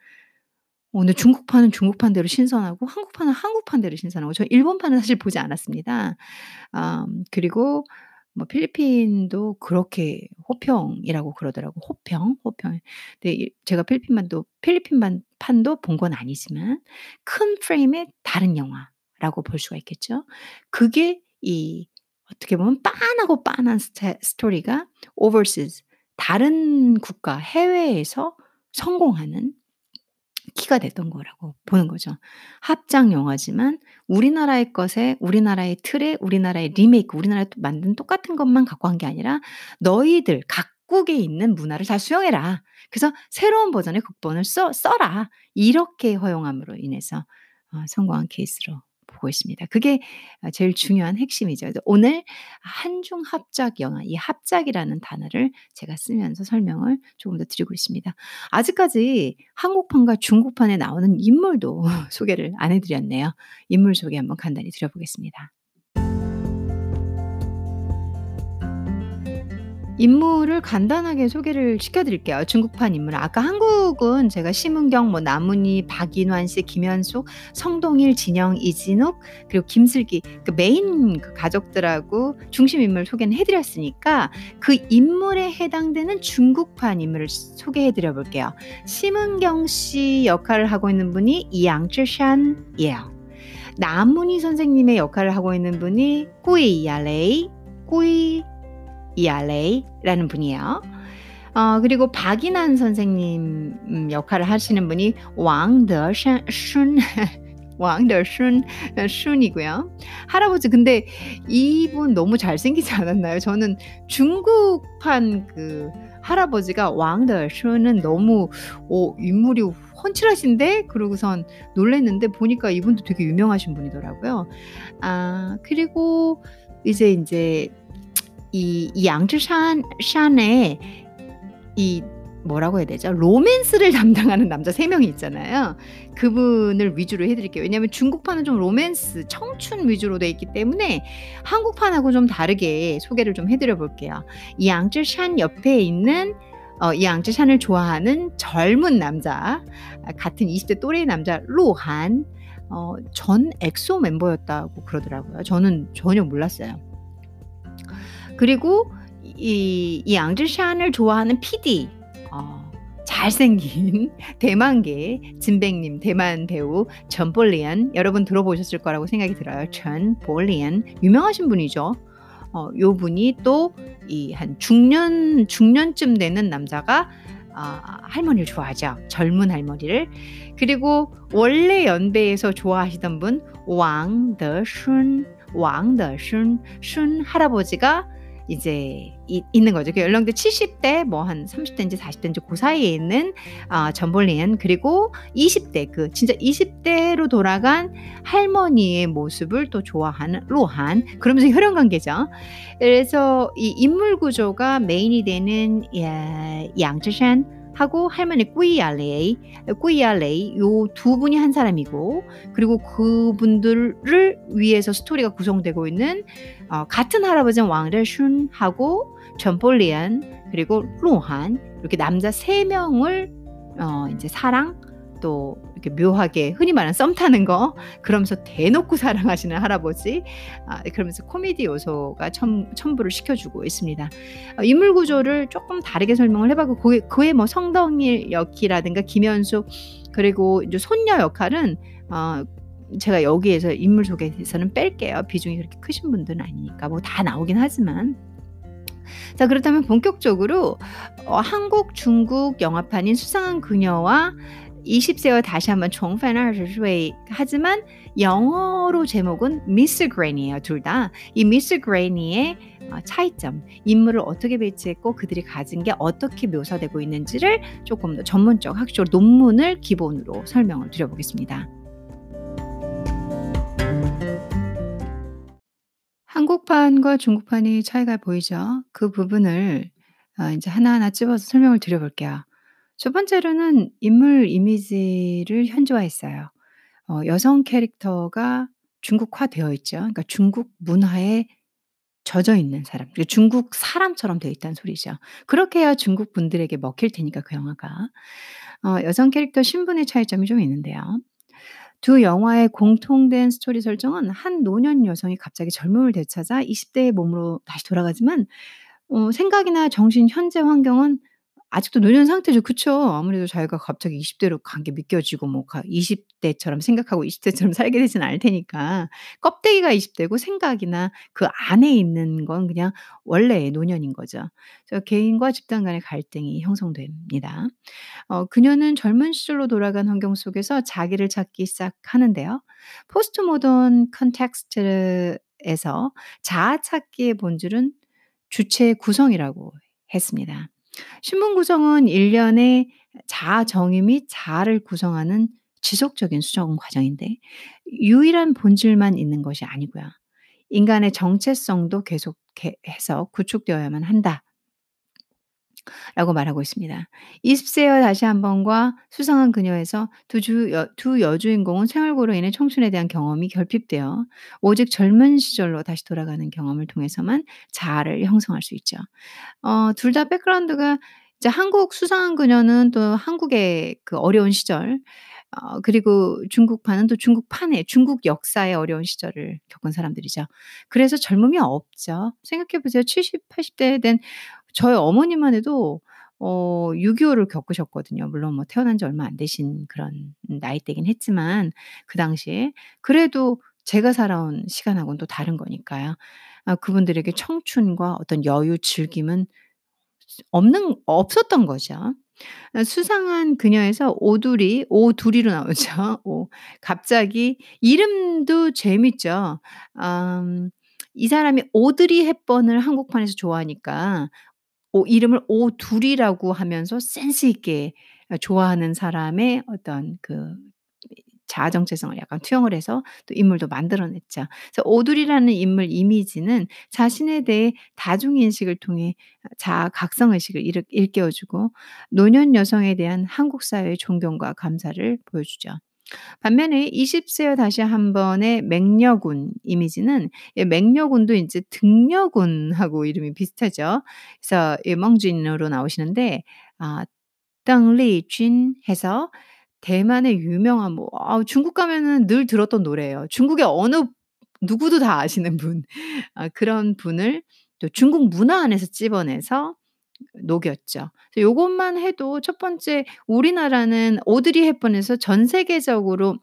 어 근데 중국판은 중국판대로 신선하고 한국판은 한국판대로 신선하고 저 일본판은 사실 보지 않았습니다. 음 그리고 뭐 필리핀도 그렇게 호평이라고 그러더라고 호평, 호평. 근데 이 제가 필리핀만도 필리핀만 판도 본 건 아니지만 큰 프레임의 다른 영화라고 볼 수가 있겠죠. 그게 이 어떻게 보면 빤하고 빤한 스토리가 overseas 다른 국가 해외에서 성공하는 키가 됐던 거라고 보는 거죠. 합작 영화지만 우리나라의 것에 우리나라의 틀에 우리나라의 리메이크 우리나라에 또 만든 똑같은 것만 갖고 간게 아니라 "너희들 각국에 있는 문화를 다 수용해라. 그래서 새로운 버전의 극본을 써 써라." 이렇게 허용함으로 인해서 어 성공한 케이스로 보고 있습니다. 그게 아 제일 중요한 핵심이죠. 오늘 한중 합작 영화 이 합작이라는 단어를 제가 쓰면서 설명을 조금 더 드리고 있습니다. 아직까지 한국판과 중국판에 나오는 인물도 소개를 안 해 드렸네요. 인물 소개 한번 간단히 드려 보겠습니다. 인물을 간단하게 소개를 시켜 드릴게요. 중국판 인물. 아까 한국은 제가 심은경, 뭐 남은희, 박인환 씨, 김현숙, 성동일, 진영, 이진욱 그리고 김슬기 그 메인 그 가족들하고 중심 인물 소개는 해 드렸으니까 그 인물에 해당되는 중국판 인물을 소개해 드려 볼게요. 심은경 씨 역할을 하고 있는 분이 양쯔샨이에요. 남은희 선생님의 역할을 하고 있는 분이 꾸이 야레이, 꾸이 이알레이라는 분이에요. 어 그리고 박인환 선생님 음 역할을 하시는 분이 왕더쉔 슌 왕더슌 어 슌이고요. 할아버지 근데 이분 너무 잘생기지 않았나요? 저는 중국판 그 할아버지가 왕더슌은 너무 어 인물이 훤칠하신데 그러고선 놀랐는데 보니까 이분도 되게 유명하신 분이더라고요. 아 그리고 이제 인제 이이 양쯔산 샨의 이 뭐라고 해야 되죠? 로맨스를 담당하는 남자 3 명이 있잖아요. 그분을 위주로 해 드릴게요. 왜냐하면 중국판은 좀 로맨스, 청춘 위주로 돼 있기 때문에 한국판하고 좀 다르게 소개를 좀 해 드려 볼게요. 이 양쯔산 옆에 있는 어 이 양쯔산을 좋아하는 젊은 남자 아 같은 20대 또래의 남자 루한 어 전 엑소 멤버였다고 그러더라고요. 저는 전혀 몰랐어요. 그리고 이이 양쯔샨을 좋아하는 PD 어 잘생긴 대만계 진백림 대만 배우 천보린 여러분 들어보셨을 거라고 생각이 들어요. 천보린 유명하신 분이죠. 어 요 분이 또 이 한 중년 중년쯤 되는 남자가 아 할머니를 좋아하죠. 젊은 할머니를. 그리고 원래 연배에서 좋아하시던 분 왕더슌 왕더슌 슌 할아버지가 이제 이 있는 거죠. 그 연령대 70대 뭐 한 30 대인지 40 대인지 고 사이에 있는 아 전 볼리안 그리고 20대 그 진짜 20 대로 돌아간 할머니의 모습을 또 좋아하는 로한 그러면서 혈연 관계죠. 그래서 이 인물 구조가 메인이 되는 야 양쯔산 하고 할머니 꾸이알레이, 꾸이알레이 요 두 분이 한 사람이고 그리고 그분들을 위해서 스토리가 구성되고 있는 어 같은 할아버지는 왕르슌하고 전볼리안 그리고 로한 이렇게 남자 3 명을 어 인제 사랑 또 이렇게 묘하게 흔히 말하는 썸 타는 거 그러면서 대놓고 사랑하시는 할아버지 아 그러면서 코미디 요소가 첨 첨부를 시켜주고 있습니다. 어 인물 구조를 쪼끔 다르게 설명을 해 봤고 그게 그의 뭐 성동일 역이라든가 김현숙 그리고 이제 손녀 역할은 어 제가 여기에서 인물 소개에서는 뺄게요. 비중이 그렇게 크신 분들은 아니니까. 뭐 다 나오긴 하지만. 자 그렇다면 본격적으로 어 한국, 중국 영화판인 수상한 그녀와 20세와 다시 한번 종판을 하셨어요. 하지만 영어로 제목은 미스 그레니예요. 둘 다. 이 미스 그레니의 어, 차이점, 인물을 어떻게 배치했고 그들이 가진 게 어떻게 묘사되고 있는지를 조금 더 전문적 학술 논문을 기본으로 설명을 드려보겠습니다. 한국판과 중국판이 차이가 보이죠? 그 부분을 어, 이제 하나하나 집어서 설명을 드려볼게요. 첫 번째로는 인물 이미지를 현지화했어요. 어 여성 캐릭터가 중국화 되어 있죠. 그러니까 중국 문화에 젖어 있는 사람, 그 중국 사람처럼 되어 있다는 소리죠. 그렇게 해야 중국 분들에게 먹힐 테니까 그 영화가. 어 여성 캐릭터 신분의 차이점이 좀 있는데요. 두 영화의 공통된 스토리 설정은 한 노년 여성이 갑자기 젊음을 되찾아 20 대의 몸으로 다시 돌아가지만 어 생각이나 정신, 현재 환경은 아직도 노년 상태죠. 그쵸? 아무래도 자기가 갑자기 20 대로 간 게 믿겨지고 뭐 가 20 대처럼 생각하고 20 대처럼 살게 되진 않을 테니까 껍데기가 20 대고 생각이나 그 안에 있는 건 그냥 원래의 노년인 거죠. 그래서 개인과 집단 간의 갈등이 형성됩니다. 어 그녀는 젊은 시절로 돌아간 환경 속에서 자기를 찾기 시작하는데요. postmodern context에서 자아 찾기의 본질은 주체의 구성이라고 했습니다. 신분 구성은 일련의 자아 정의 및 자아를 구성하는 지속적인 수정 과정인데 유일한 본질만 있는 것이 아니고요. 인간의 정체성도 계속해 해서 구축되어야만 한다. 라고 말하고 있습니다. 20 세와 다시 한 번과 수상한 그녀에서 두 주 여 두 여주인공은 생활고로 인해 청춘에 대한 경험이 결핍되어 오직 젊은 시절로 다시 돌아가는 경험을 통해서만 자아를 형성할 수 있죠. 어 둘 다 백그라운드가 이제 한국 수상한 그녀는 또 한국의 그 어려운 시절 어 그리고 중국판은 또 중국판의 중국 역사의 어려운 시절을 겪은 사람들이죠. 그래서 젊음이 없죠. 생각해 보세요. 70-80대 된 저희 어머니만 해도 어 6.25를 겪으셨거든요. 물론 뭐 태어난 지 얼마 안 되신 그런 나이대긴 했지만 그 당시에. 그래도 제가 살아온 시간하고는 또 다른 거니까요. 아 그분들에게 청춘과 어떤 여유, 즐김은 없는 없었던 거죠. 어 수상한 그녀에서 오두리, 오두리로 나오죠. 오 갑자기 이름도 재밌죠. 음 이 사람이 오드리 헵번을 한국판에서 좋아하니까 오 이름을 오두리라고 하면서 센스 있게 어 좋아하는 사람의 어떤 그 자아 정체성을 약간 투영을 해서 또 인물도 만들어 냈죠. 그래서 오두리라는 인물 이미지는 자신에 대해 다중 인식을 통해 어 자아 각성 의식을 일으 일깨워 주고 노년 여성에 대한 한국 사회의 존경과 감사를 보여주죠. 반면에 20세여 다시 한 번의 맹녀군 이미지는 예, 맹녀군도 이제 등녀군하고 이름이 비슷하죠. 그래서 멍진으로 나오시는데 아, 땅리쥔 해서 대만의 유명한 뭐 아, 중국 가면은 늘 들었던 노래예요. 중국의 어느 누구도 다 아시는 분 아, 그런 분을 또 중국 문화 안에서 찝어내서 녹였죠. 요것만 해도 첫 번째 우리나라는 오드리 헵번에서 전 세계적으로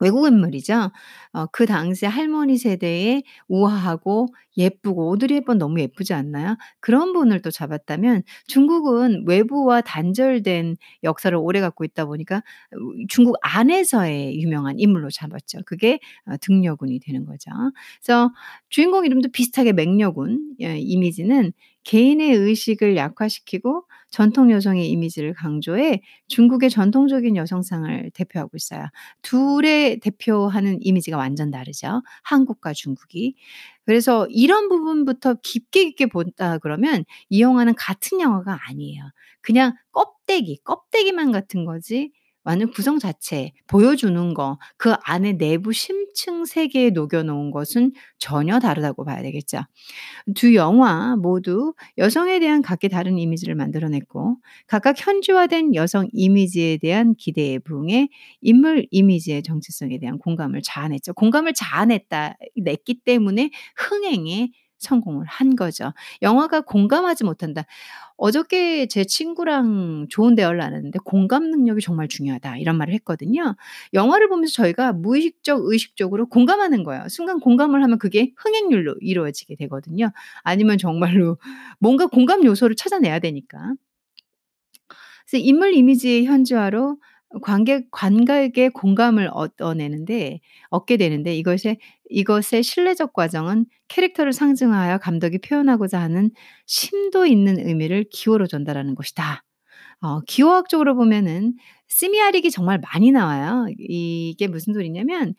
외국 인물이죠. 어 그 당시 할머니 세대에 우아하고 예쁘고 오드리 헵번 너무 예쁘지 않나요? 그런 분을 또 잡았다면 중국은 외부와 단절된 역사를 오래 갖고 있다 보니까 어 중국 안에서의 유명한 인물로 잡았죠. 그게 어 등려군이 되는 거죠. 그래서 주인공 이름도 비슷하게 맹여군 예 이미지는 개인의 의식을 약화시키고 전통 여성의 이미지를 강조해 중국의 전통적인 여성상을 대표하고 있어요. 둘의 대표하는 이미지가 완전 다르죠, 한국과 중국이. 그래서 이런 부분부터 깊게 깊게 본다 그러면 이 영화는 같은 영화가 아니에요. 그냥 껍데기, 껍데기만 같은 거지 완전 구성 자체 보여주는 거 그 안에 내부 심층 세계에 녹여 놓은 것은 전혀 다르다고 봐야 되겠죠. 두 영화 모두 여성에 대한 각기 다른 이미지를 만들어 냈고 각각 현지화된 여성 이미지에 대한 기대에 부응해 인물 이미지의 정체성에 대한 공감을 자아냈죠. 공감을 자아냈다 냈기 때문에 흥행에 성공을 한 거죠. 영화가 공감하지 못한다. 어저께 제 친구랑 좋은 대화를 나눴는데 "공감 능력이 정말 중요하다." 이런 말을 했거든요. 영화를 보면서 저희가 무의식적, 의식적으로 공감하는 거예요. 순간 공감을 하면 그게 흥행률로 이루어지게 되거든요. 아니면 정말로 뭔가 공감 요소를 찾아내야 되니까. 그래서 인물 이미지의 현지화로 관객 관객의 공감을 얻어내는데 얻게 되는데 이것의 이것의 신뢰적 과정은 캐릭터를 상징하여 감독이 표현하고자 하는 심도 있는 의미를 기호로 전달하는 것이다. 어 기호학적으로 보면은 시미아릭이 정말 많이 나와요. 이게 무슨 소리냐면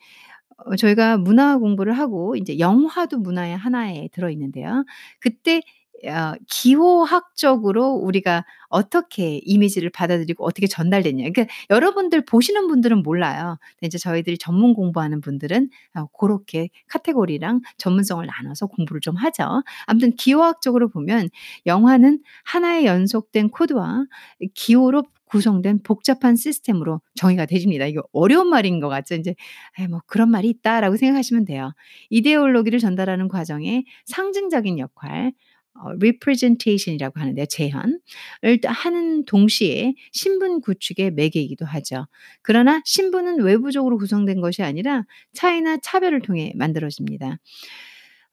어 저희가 문화 공부를 하고 인제 영화도 문화의 하나에 들어 있는데요. 그때 어 기호학적으로 우리가 어떻게 이미지를 받아들이고 어떻게 전달됐냐. 그러니까 여러분들 보시는 분들은 몰라요. 이제 저희들이 전문 공부하는 분들은 어 고렇게 카테고리랑 전문성을 나눠서 공부를 좀 하죠. 아무튼 기호학적으로 보면 영화는 하나의 연속된 코드와 이 기호로 구성된 복잡한 시스템으로 정의가 되집니다. 이거 어려운 말인 것 같죠? 에이 뭐 그런 말이 있다.'라고 생각하시면 돼요. 이데올로기를 전달하는 과정에 상징적인 역할 어 representation이라고 하는데요. 재현을 하는 동시에 신분 구축의 매개이기도 하죠. 그러나 신분은 외부적으로 구성된 것이 아니라 차이나 차별을 통해 만들어집니다.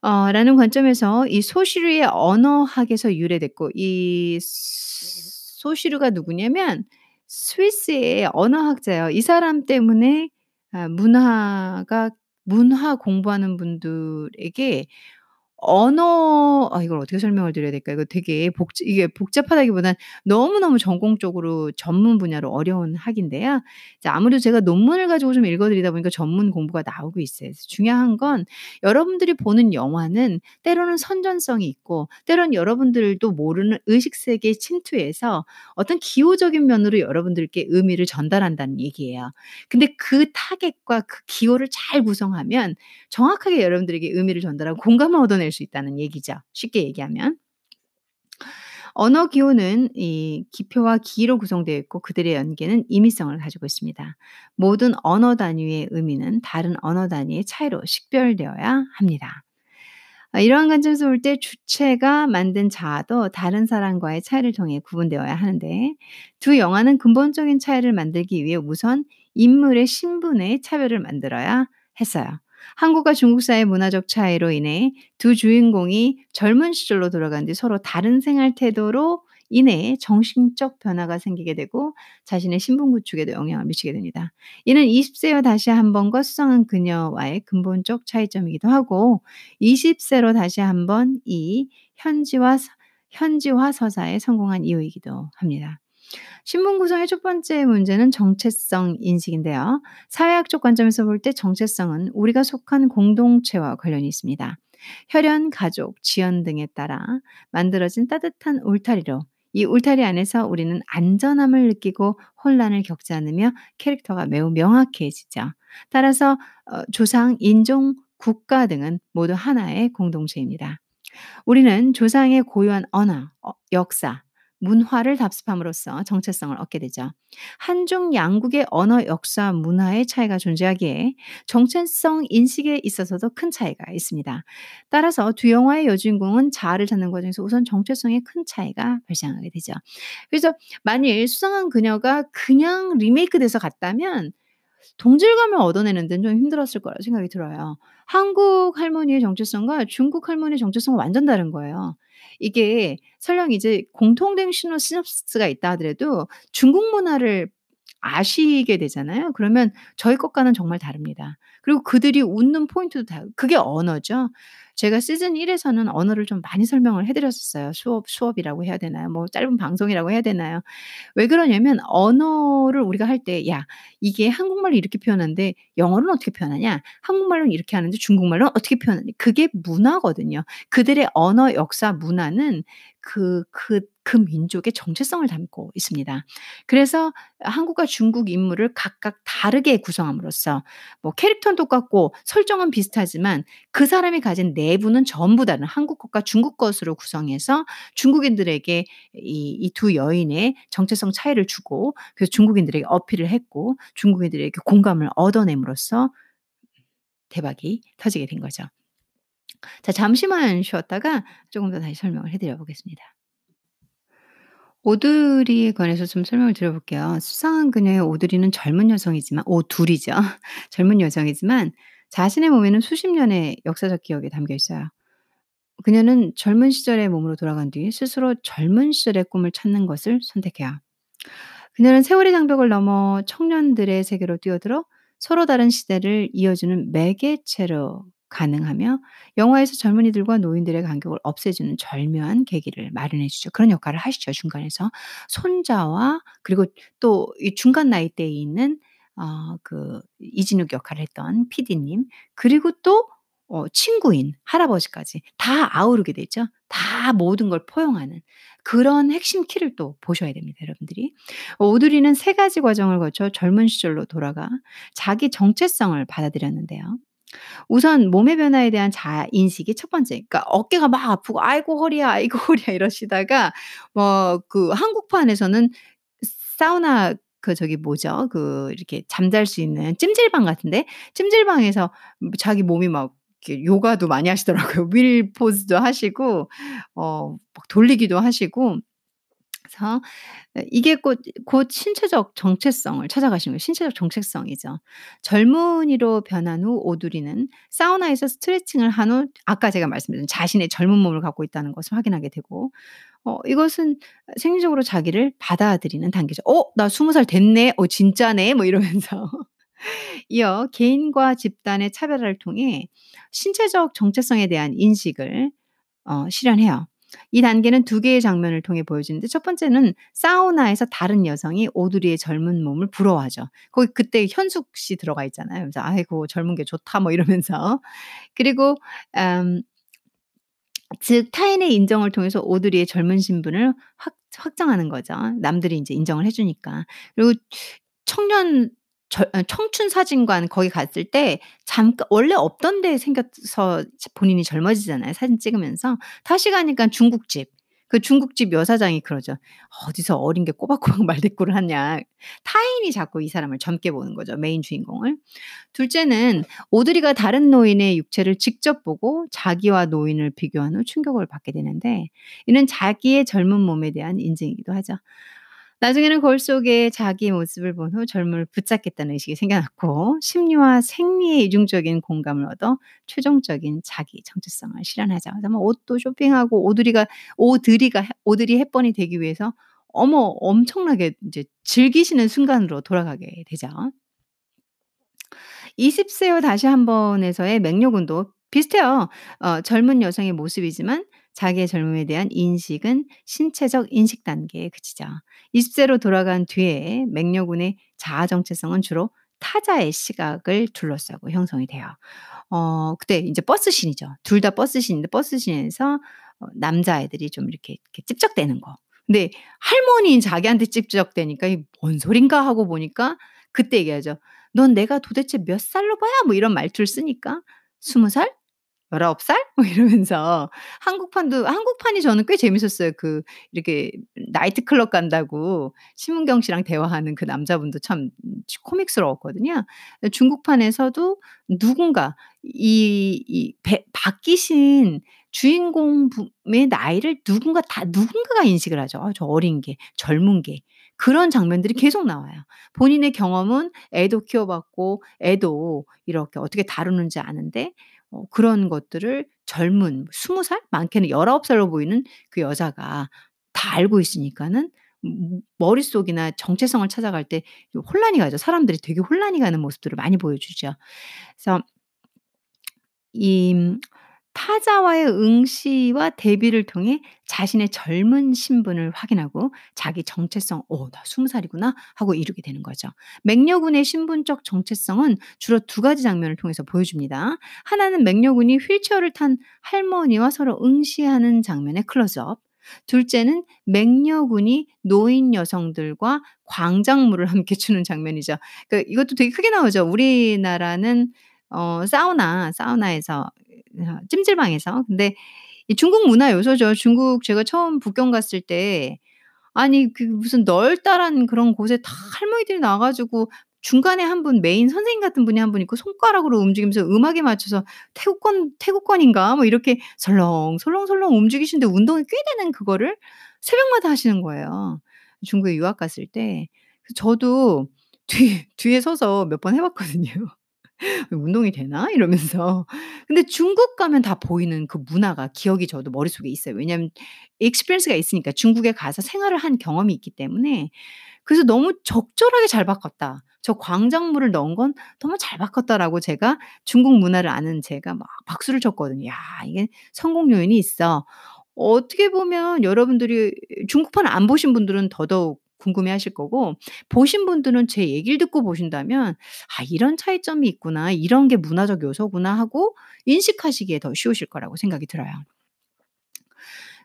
어 라는 관점에서 이 소시르의 언어학에서 유래됐고 이 소시르가 누구냐면 스위스의 언어학자예요. 이 사람 때문에 아 문화가 문화 공부하는 분들에게 언어 아 이걸 어떻게 설명을 드려야 될까요? 이거 되게 복잡 이게 복잡하다기보다는 너무너무 전공적으로 전문 분야로 어려운 학인데요. 이제 아무래도 제가 논문을 가지고 좀 읽어 드리다 보니까 전문 공부가 나오고 있어요. 그래서 중요한 건 여러분들이 보는 영화는 때로는 선전성이 있고 때로는 여러분들도 모르는 의식 세계에 침투해서 어떤 기호적인 면으로 여러분들께 의미를 전달한다는 얘기예요. 근데 그 타겟과 그 기호를 잘 구성하면 정확하게 여러분들에게 의미를 전달하고 공감을 얻어낼 수 있다는 얘기죠. 쉽게 얘기하면. 언어 기호는 이 기표와 기로 구성되어 있고 그들의 연계는 임의성을 가지고 있습니다. 모든 언어 단위의 의미는 다른 언어 단위의 차이로 식별되어야 합니다. 아 이러한 관점에서 볼 때 주체가 만든 자아도 다른 사람과의 차이를 통해 구분되어야 하는데 두 영화는 근본적인 차이를 만들기 위해 우선 인물의 신분의 차별을 만들어야 했어요. 한국과 중국 사이의 문화적 차이로 인해 두 주인공이 젊은 시절로 돌아간 뒤 서로 다른 생활 태도로 인해 정신적 변화가 생기게 되고 자신의 신분 구축에도 영향을 미치게 됩니다. 이는 20 세와 다시 한 번과 수상한 그녀와의 근본적 차이점이기도 하고 20 세로 다시 한 번 이 현지화 서 현지화 서사에 성공한 이유이기도 합니다. 신분 구성의 첫 번째 문제는 정체성 인식인데요. 사회학적 관점에서 볼 때 정체성은 우리가 속한 공동체와 관련이 있습니다. 혈연, 가족, 지연 등에 따라 만들어진 따뜻한 울타리로 이 울타리 안에서 우리는 안전함을 느끼고 혼란을 겪지 않으며 캐릭터가 매우 명확해지죠. 따라서 어 조상, 인종, 국가 등은 모두 하나의 공동체입니다. 우리는 조상의 고유한 언어, 어 역사, 문화를 답습함으로써 정체성을 얻게 되죠. 한중 양국의 언어, 역사, 문화의 차이가 존재하기에 정체성 인식에 있어서도 큰 차이가 있습니다. 따라서 두 영화의 여주인공은 자아를 찾는 과정에서 우선 정체성에 큰 차이가 발생하게 되죠. 그래서 만일 수상한 그녀가 그냥 리메이크 돼서 갔다면 동질감을 얻어내는 데는 좀 힘들었을 거라고 생각이 들어요. 한국 할머니의 정체성과 중국 할머니의 정체성은 완전 다른 거예요. 이게 설령 이제 공통된 시노 시놉시스가 있다 하더라도 중국 문화를 아시게 되잖아요. 그러면 저희 것과는 정말 다릅니다. 그리고 그들이 웃는 포인트도 다 그게 언어죠. 제가 시즌 1 에서는 언어를 좀 많이 설명을 해 드렸었어요. 수업 수업이라고 해야 되나요? 뭐 짧은 방송이라고 해야 되나요? 왜 그러냐면 언어를 우리가 할 때 "야 이게 한국말로 이렇게 표현하는데 영어로는 어떻게 표현하냐? 한국말로는 이렇게 하는데 중국말로는 어떻게 표현하냐?" 그게 문화거든요. 그들의 언어 역사 문화는 그 그 그 민족의 정체성을 담고 있습니다. 그래서 한국과 중국 인물을 각각 다르게 구성함으로써 뭐 캐릭터는 똑같고 설정은 비슷하지만 그 사람이 가진 내부는 전부 다른 한국 것과 중국 것으로 구성해서 중국인들에게 이이두 여인의 정체성 차이를 주고 그래서 중국인들에게 어필을 했고 중국인들에게 공감을 얻어냄으로써 대박이 터지게 된 거죠. 자 잠시만 쉬었다가 쪼금 더 다시 설명을 해 드려 보겠습니다. 오드리에 관해서 좀 설명을 드려 볼게요. 수상한 그녀의 오드리는 젊은 여성이지만 오둘이죠. 젊은 여성이지만 자신의 몸에는 수십 년의 역사적 기억이 담겨 있어요. 그녀는 젊은 시절의 몸으로 돌아간 뒤 스스로 젊은 시절의 꿈을 찾는 것을 선택해요. 그녀는 세월의 장벽을 넘어 청년들의 세계로 뛰어들어 서로 다른 시대를 이어주는 매개체로 가능하며 영화에서 젊은이들과 노인들의 간격을 없애주는 절묘한 계기를 마련해 주죠. 그런 역할을 하시죠, 중간에서. 손자와 그리고 또 이 중간 나이대에 있는 어 그 이진욱 역할을 했던 PD님 그리고 또 어 친구인 할아버지까지 다 아우르게 되죠. 다 모든 걸 포용하는 그런 핵심 키를 또 보셔야 됩니다, 여러분들이. 오드리는 3 가지 과정을 거쳐 젊은 시절로 돌아가 자기 정체성을 받아들였는데요. 우선 몸의 변화에 대한 자아 인식이 첫 번째 그러니까 어깨가 막 아프고 "아이고 허리야, 아이고 허리야." 이러시다가 뭐 그 한국판에서는 사우나 그 저기 뭐죠? 그 이렇게 잠잘 수 있는 찜질방 같은데 찜질방에서 뭐 자기 몸이 막 요가도 많이 하시더라고요. 윌 포즈도 하시고 어막 돌리기도 하시고 그래서 예 이게 곧 곧 신체적 정체성을 찾아가시는 거예요. 신체적 정체성이죠. 젊은이로 변한 후 오드리는 사우나에서 스트레칭을 한 후 아까 제가 말씀드린 자신의 젊은 몸을 갖고 있다는 것을 확인하게 되고 어 이것은 생리적으로 자기를 받아들이는 단계죠. '어 나20살 됐네. 어 진짜네.' 뭐 이러면서. 이어 개인과 집단의 차별화를 통해 신체적 정체성에 대한 인식을 어 실현해요. 이 단계는 2 개의 장면을 통해 보여지는데 첫 번째는 사우나에서 다른 여성이 오드리의 젊은 몸을 부러워하죠. 거기 그때 현숙 씨 들어가 있잖아요. 그래서 "아이고 젊은 게 좋다." 뭐 이러면서. 그리고 음 즉 타인의 인정을 통해서 오드리의 젊은 신분을 확 확정하는 거죠. 남들이 인제 인정을 해 주니까. 그리고 청년 절어 청춘 사진관 거기 갔을 때 잠깐 원래 없던 데에 생겨서 본인이 젊어지잖아요, 사진 찍으면서. 다시 가니까 중국집. 그 중국집 여사장이 그러죠. "어디서 어린 게 꼬박꼬박 말대꾸를 하냐." 타인이 자꾸 이 사람을 젊게 보는 거죠, 메인 주인공을. 둘째는 오드리가 다른 노인의 육체를 직접 보고 자기와 노인을 비교한 후 충격을 받게 되는데 이는 자기의 젊은 몸에 대한 인증이기도 하죠. 나중에는 거울 속에 자기의 모습을 본 후 젊음을 붙잡겠다는 의식이 생겨났고 심리와 생리의 이중적인 공감을 얻어 최종적인 자기 정체성을. 그래서 뭐 옷도 쇼핑하고 오드리가 오드리가 오드리 헵번이 되기 위해서 어머 엄청나게 인제 즐기시는 순간으로 돌아가게 되죠. 20세후 다시 한 번에서의 맥락은도 비슷해요. 어 젊은 여성의 모습이지만 자기의 젊음에 대한 인식은 신체적 인식 단계에 그치죠. 20 세로 돌아간 뒤에 맥녀군의 자아 정체성은 주로 타자의 시각을 둘러싸고 형성이 돼요. 어 그때 인제 버스신이죠. 둘 다 버스신인데 버스신에서 어 남자애들이 좀 이렇게, 이렇게 찝적대는 거. 근데 할머니인 자기한테 찝적대니까 '이게 뭔 소린가?' 하고 보니까 그때 얘기하죠. "넌 내가 도대체 몇 살로 보여?" 뭐 이런 말투를 쓰니까 "20 살? 19 살?" 뭐 이러면서 한국판도 한국판이 저는 꽤 재밌었어요. 그 이렇게 나이트 클럽 간다고 심은경 씨랑 대화하는 그 남자분도 참 코믹스러웠거든요. 예 중국판에서도 누군가 이 이 배 바뀌신 주인공 분의 나이를 누군가 다 누군가가 인식을 하죠. 아 저 어린 게, 젊은 게. 그런 장면들이 계속 나와요. 본인의 경험은 애도 키워봤고 애도 이렇게 어떻게 다루는지 아는데 어 그런 것들을 젊은 20 살? 많게는 19 살로 보이는 그 여자가 다 알고 있으니까는 음 머릿속이나 정체성을 찾아갈 때좀 혼란이 가죠. 사람들이 되게 혼란이 가는 모습들을 많이 보여주죠. 그래서 이 타자와의 응시와 대비를 통해 자신의 젊은 신분을 확인하고 자기 정체성 '어 나20 살이구나.' 하고 이루게 되는 거죠. 맥녀군의 신분적 정체성은 주로 두 가지 장면을 통해서 보여줍니다. 하나는 맥녀군이 휠체어를 탄 할머니와 서로 응시하는 장면의 클로즈업. 둘째는 맥녀군이 노인 여성들과 광작물을 함께 추는 장면이죠. 그 이것도 되게 크게 나오죠. 우리나라는 어 사우나, 사우나에서 어 찜질방에서. 근데 이 중국 문화 요소죠. 중국 제가 처음 북경 갔을 때 아니 그 무슨 널따란 그런 곳에 다 할머니들이 나와 가지고 중간에 한 분 메인 선생님 같은 분이 한 분 있고 손가락으로 움직이면서 음악에 맞춰서 태국권 태국권인가 뭐 이렇게 설렁 설렁 설렁 움직이시는데 운동이 꽤 되는 그거를 새벽마다 하시는 거예요, 중국에 유학 갔을 때. 저도 뒤 뒤에 서서 몇 번 해 봤거든요. ' 운동이 되나?' 이러면서. 근데 중국 가면 다 보이는 그 문화가 기억이 저도 머릿속에 있어요. 왜냐하면 experience가 있으니까 중국에 가서 생활을 한 경험이 있기 때문에. 그래서 '너무 적절하게 잘 바꿨다. 저 광작물을 넣은 건 너무 잘 바꿨다.'라고 제가 중국 문화를 아는 제가 막 박수를 쳤거든요. '야 이게 성공 요인이 있어.' 어떻게 보면 여러분들이 중국판을 안 보신 분들은 더더욱 궁금해 하실 거고 보신 분들은 제 얘기를 듣고 보신다면 '아 이런 차이점이 있구나. 이런 게 문화적 요소구나.' 하고 인식하시기에 더 쉬우실 거라고 생각이 들어요.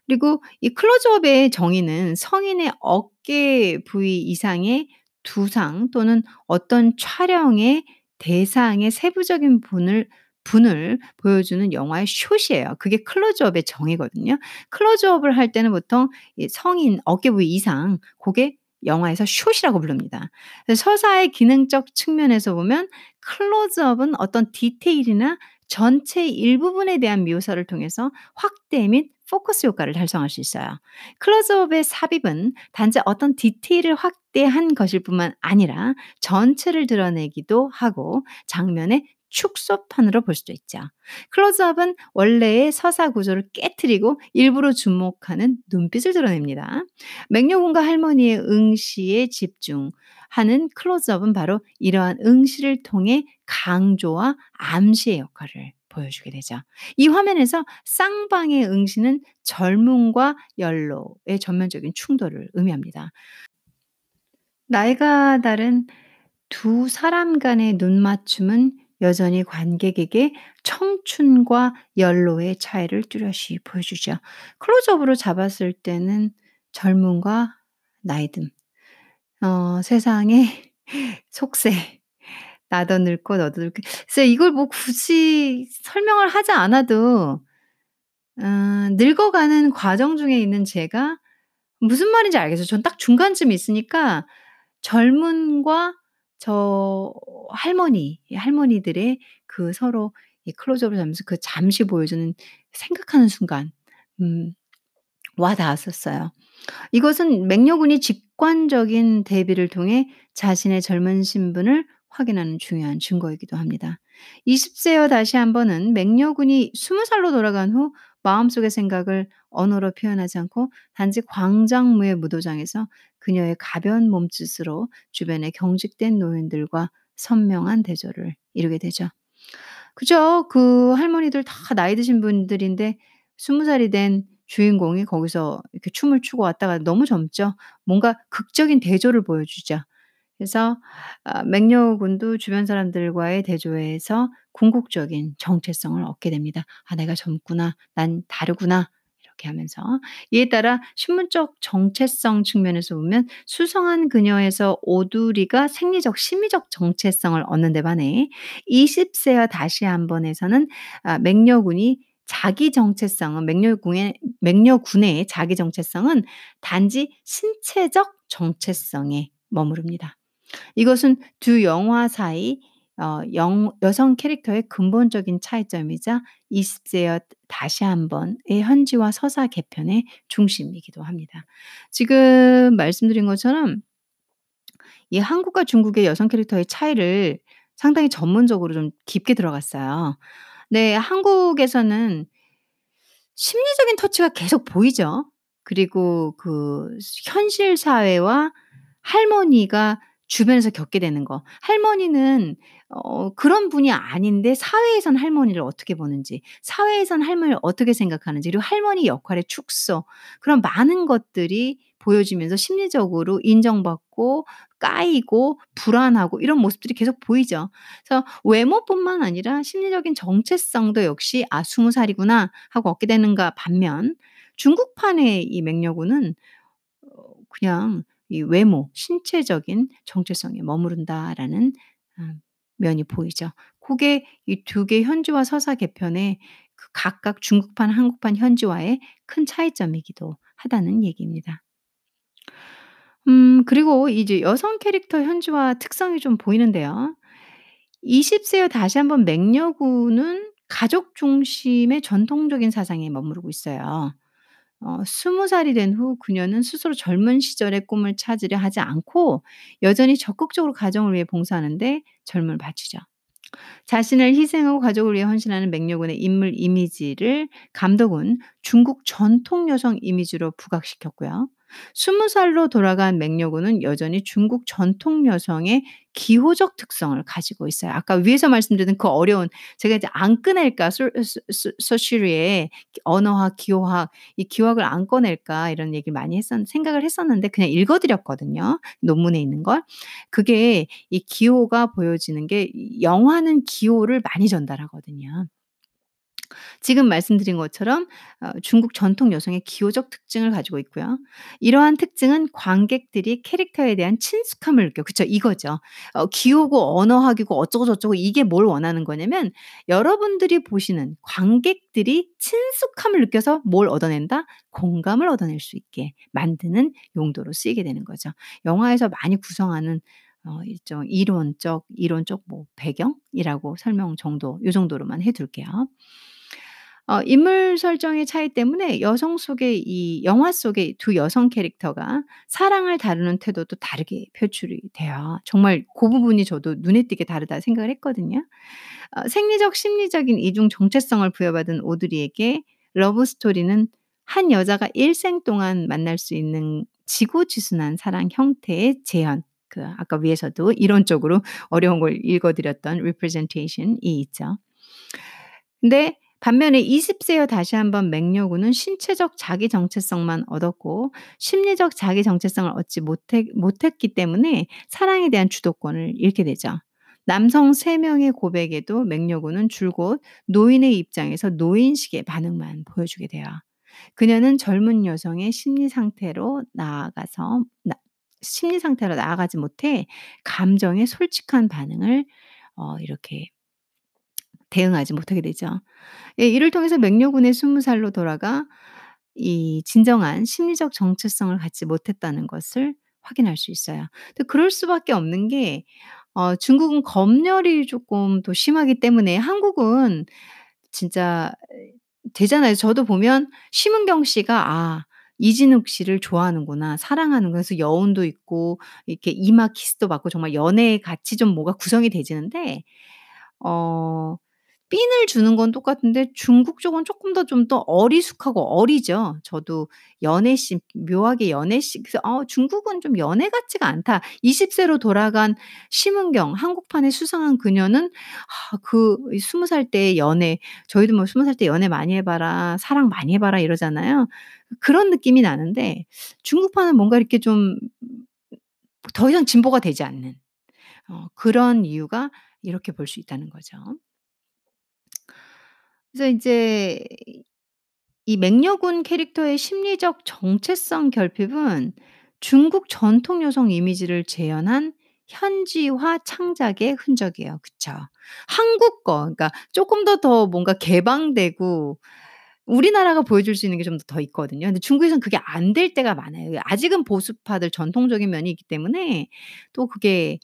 그리고 이 클로즈업의 정의는 성인의 어깨 부위 이상의 두상 또는 어떤 촬영의 대상의 세부적인 분을 분을 보여주는 영화의 숏이에요. 그게 클로즈업의 정의거든요. 클로즈업을 할 때는 보통 이 성인 어깨 부위 이상 고게 영화에서 shot이라고 부릅니다. 서사의 기능적 측면에서 보면 클로즈업은 어떤 디테일이나 전체 일부분에 대한 묘사를 통해서 확대 및 포커스 효과를 달성할 수 있어요. 클로즈업의 삽입은 단지 어떤 디테일을 확대한 것일 뿐만 아니라 전체를 드러내기도 하고 장면의 축소판으로 볼 수도 있죠. 클로즈업은 원래의 서사 구조를 깨트리고 일부러 주목하는 눈빛을 드러냅니다. 맥녀군과 할머니의 응시에 집중하는 클로즈업은 바로 이러한 응시를 통해 강조와 암시의 역할을 보여주게 되죠. 이 화면에서 쌍방의 응시는 젊음과 연로의 전면적인 충돌을 의미합니다. 나이가 다른 두 사람 간의 눈맞춤은 여전히 관객에게 청춘과 연로의 차이를 뚜렷이 보여주죠. 클로즈업으로 잡았을 때는 젊음과 나이듦. 어 세상의 속세. 나도 늙고 너도 늙고 글쎄 이걸 뭐 굳이 설명을 하지 않아도 어 늙어가는 과정 중에 있는 제가 무슨 말인지 알겠어요. 전 딱 중간쯤에 있으니까 젊음과 저 할머니, 이 할머니들의 그 서로 이 클로즈업을 하면서 그 잠시 보여주는 생각하는 순간 음 와 닿았었어요. 이것은 맥녀군이 직관적인 대비를 통해 자신의 젊은 신분을 확인하는 중요한 증거이기도 합니다. 20 세여 다시 한번은 맥녀군이 20 살로 돌아간 후 마음속의 생각을 언어로 표현하지 않고 단지 광작무의 무도장에서 그녀의 가벼운 몸짓으로 주변에 경직된 노인들과 선명한 대조를 이루게 되죠. 그죠. 그 할머니들 다 나이 드신 분들인데 20 살이 된 주인공이 거기서 이렇게 춤을 추고 왔다가 너무 젊죠. 뭔가 극적인 대조를 보여주죠. 그래서 아 맥녀군도 주변 사람들과의 대조에서 궁극적인 정체성을 얻게 됩니다. '아 내가 젊구나. 난 다르구나.' 이렇게 하면서. 이에 따라 신분적 정체성 측면에서 보면 수성한 그녀에서 오두리가 생리적 심리적 정체성을 얻는 데 반해 20 세와 다시 한번에서는 아 맥녀군이 자기 정체성은 맥녀군의 맥녀군의 자기 정체성은 단지 신체적 정체성에 머무릅니다. 이것은 두 영화 사이 어 영 여성 캐릭터의 근본적인 차이점이자 20 세여 다시 한번의 현지화 서사 개편의 중심이기도 합니다. 지금 말씀드린 것처럼 이 한국과 중국의 여성 캐릭터의 차이를 상당히 전문적으로 좀 깊게 들어갔어요. 네 한국에서는 심리적인 터치가 계속 보이죠. 그리고 그 현실 사회와 할머니가 주변에서 겪게 되는 거. 할머니는 어 그런 분이 아닌데 사회에선 할머니를 어떻게 보는지, 사회에선 할머니를 어떻게 생각하는지, 그리고 할머니 역할의 축소 그런 많은 것들이 보여지면서 심리적으로 인정받고 까이고 불안하고 이런 모습들이 계속 보이죠. 그래서 외모뿐만 아니라 심리적인 정체성도 역시 '아 20 살이구나.' 하고 얻게 되는가 반면 중국판의 이 맹녀군은 어 그냥 이 '외모, 신체적인 정체성에 머무른다.'라는 어 면이 보이죠. 고게 이 두 개 현지화 서사 개편의 그 각각 중국판, 한국판 현지화의 큰 차이점이기도 하다는 얘기입니다. 음 그리고 이제 여성 캐릭터 현지화 특성이 좀 보이는데요. 20 세의 다시 한번 맹녀군은 가족 중심의 전통적인 사상에 머무르고 있어요. 어 20 살이 된 후 그녀는 스스로 젊은 시절의 꿈을 찾으려 하지 않고 여전히 적극적으로 가정을 위해 봉사하는데 젊음을 바치죠. 자신을 희생하고 가족을 위해 헌신하는 맹녀군의 인물 이미지를 감독은 중국 전통 여성 이미지로 부각시켰고요. 20 살로 돌아간 맹녀군은 여전히 중국 전통 여성의 기호적 특성을 가지고 있어요. 아까 위에서 말씀드린 그 어려운 제가 이제 안 꺼낼까 소시리의 언어학, 기호학 이 기호학을 안 꺼낼까 이런 얘기를 많이 했었 생각을 했었는데 그냥 읽어 드렸거든요, 논문에 있는 걸. 그게 이 기호가 보여지는 게이 영화는 기호를 많이 전달하거든요. 지금 말씀드린 것처럼 어 중국 전통 여성의 기호적 특징을 가지고 있고요. 이러한 특징은 관객들이 캐릭터에 대한 친숙함을 느껴 그쵸 이거죠. 어 기호고 언어학이고 어쩌고 저쩌고 이게 뭘 원하는 거냐면 여러분들이 보시는 관객들이 친숙함을 느껴서 뭘 얻어낸다? 공감을 얻어낼 수 있게 만드는 용도로 쓰이게 되는 거죠. 영화에서 많이 구성하는 어 일종 이론적 이론적 뭐 배경이라고 설명 정도 요 정도로만 해 둘게요. 어 인물 설정의 차이 때문에 여성 속의 이 영화 속의 두 여성 캐릭터가 사랑을 다루는 태도도 다르게 표출이 돼요. 정말 고 부분이 저도 '눈에 띄게 다르다.' 생각을 했거든요. 어 생리적, 심리적인 이중 정체성을 부여받은 오드리에게 love story는 한 여자가 일생 동안 만날 수 있는 지고지순한 사랑 형태의 재현 그 아까 위에서도 이론적으로 어려운 걸 읽어 드렸던 representation 이 있죠. 근데 반면에 20 세의 다시 한번 맹녀군은 신체적 자기 정체성만 얻었고 심리적 자기 정체성을 얻지 못했 못했기 때문에 사랑에 대한 주도권을 잃게 되죠. 남성 3 명의 고백에도 맹녀군은 줄곧 노인의 입장에서 노인식의 반응만 보여주게 돼요. 그녀는 젊은 여성의 심리 상태로 나아가서 나 심리 상태로 나아가지 못해 감정에 솔직한 반응을 어 이렇게 대응하지 못하게 되죠. 예 이를 통해서 맹녀군의 20 살로 돌아가 이 진정한 심리적 정체성을 갖지 못했다는 것을 확인할 수 있어요. 근데 그럴 수밖에 없는 게 어 중국은 검열이 쪼끔 더 심하기 때문에 한국은 진짜 되잖아요. 저도 보면 심은경 씨가 '아 이진욱 씨를 좋아하는구나. 사랑하는구나.' 그래서 여운도 있고 이렇게 이마 키스도 받고 정말 연애에 같이 좀 뭐가 구성이 되지는데 어 핀을 주는 건 똑같은데 중국 쪽은 쪼끔 더좀 더 어리숙하고 어리죠. 저도 연애씬 묘하게 연애씬 그래서 '어 중국은 좀 연애 같지가 않다.' 20 세로 돌아간 심은경 한국판에 수상한 그녀는 아그이20살 때의 연애 저희도 뭐 "20 살 때 연애 많이 해 봐라. 사랑 많이 해 봐라." 이러잖아요. 그런 느낌이 나는데 중국판은 뭔가 이렇게 좀 더 이상 진보가 되지 않는 어 그런 이유가 이렇게 볼 수 있다는 거죠. 그래서 인제 이 맹녀군 캐릭터의 심리적 정체성 결핍은 중국 전통 여성 이미지를 재현한 현지화 창작의 흔적이에요. 그쵸? 한국 거 그러니까 쪼끔 더 더 뭔가 개방되고 우리나라가 보여줄 수 있는 게 좀 더 있거든요. 근데 중국에서는 그게 안 될 때가 많아요. 아직은 보수파들 전통적인 면이 있기 때문에 또 그게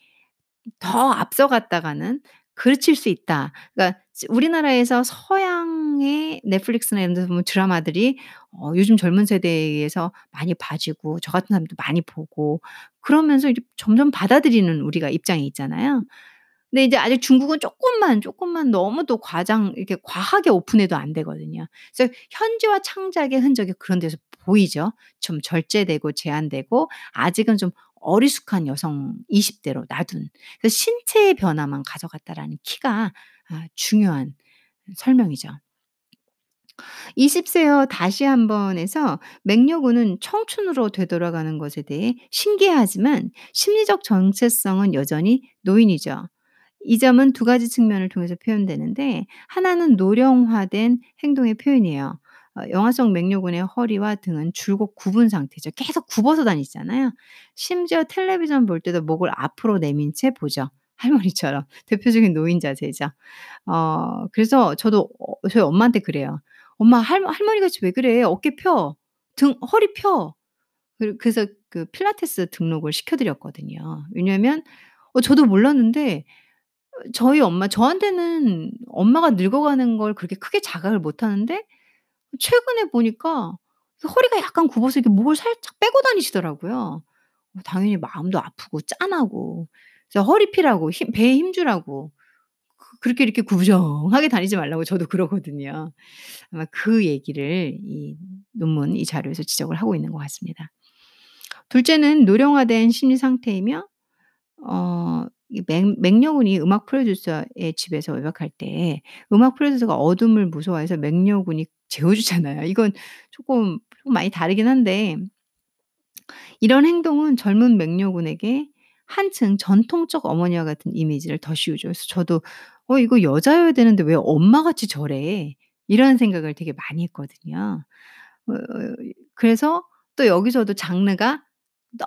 더 앞서갔다가는 그칠 수 있다. 그러니까 지 우리나라에서 서양의 넷플릭스나 이런 데서 보면 드라마들이 어 요즘 젊은 세대에 의해서 많이 봐지고 저 같은 사람도 많이 보고 그러면서 이제 점점 받아들이는 우리가 입장에 있잖아요. 근데 이제 아직 중국은 쪼끔만, 쪼끔만 너무 또 과장 이렇게 과하게 오픈해도 안 되거든요. 그래서 현지화 창작의 흔적이 그런 데서 보이죠. 좀 절제되고 제한되고 아직은 좀 어리숙한 여성 20 대로 놔둔 그 신체의 변화만 가져갔다라는 키가 아 중요한 설명이죠. 20 세여 다시 한번에서 맥여군은 청춘으로 되돌아가는 것에 대해 신기해하지만 심리적 정체성은 여전히 노인이죠. 이 점은 두 가지 측면을 통해서 표현되는데 하나는 노령화된 행동의 표현이에요. 어 영화 속 맥여군의 허리와 등은 줄곧 굽은 상태죠. 계속 굽어서 다니잖아요. 심지어 텔레비전 볼 때도 목을 앞으로 내민 채 보죠. 할머니처럼. 대표적인 노인 자세죠. 어 그래서 저도 어 저희 엄마한테 그래요. "엄마 할 할머니 같이 왜 그래? 어깨 펴. 등 허리 펴." 그래서 그 필라테스 등록을 시켜 드렸거든요. 왜냐하면 어 저도 몰랐는데 어 저희 엄마 저한테는 엄마가 늙어가는 걸 그렇게 크게 자각을 못 하는데 최근에 보니까 그 허리가 약간 굽어서 이렇게 목을 살짝 빼고 다니시더라고요. 어 당연히 마음도 아프고 짠하고 허리 펴라고 힘 배에 힘 주라고 그 그렇게 이렇게 구부정하게 다니지 말라고 저도 그러거든요. 아마 그 얘기를 이 논문 이 자료에서 지적을 하고 있는 것 같습니다. 둘째는 노령화된 심리 상태이며 어 맥여군이 음악 프로듀서의 집에서 외박할 때 음악 프로듀서가 어둠을 무서워해서 맥여군이 재워 주잖아요. 이건 쪼끔 좀 많이 다르긴 한데 이런 행동은 젊은 맥여군에게 한층 전통적 어머니와 같은 이미지를 더 씌우죠. 그래서 저도 '어 이거 여자여야 되는데 왜 엄마같이 저래?' 이런 생각을 되게 많이 했거든요. 어 그래서 또 여기서도 장르가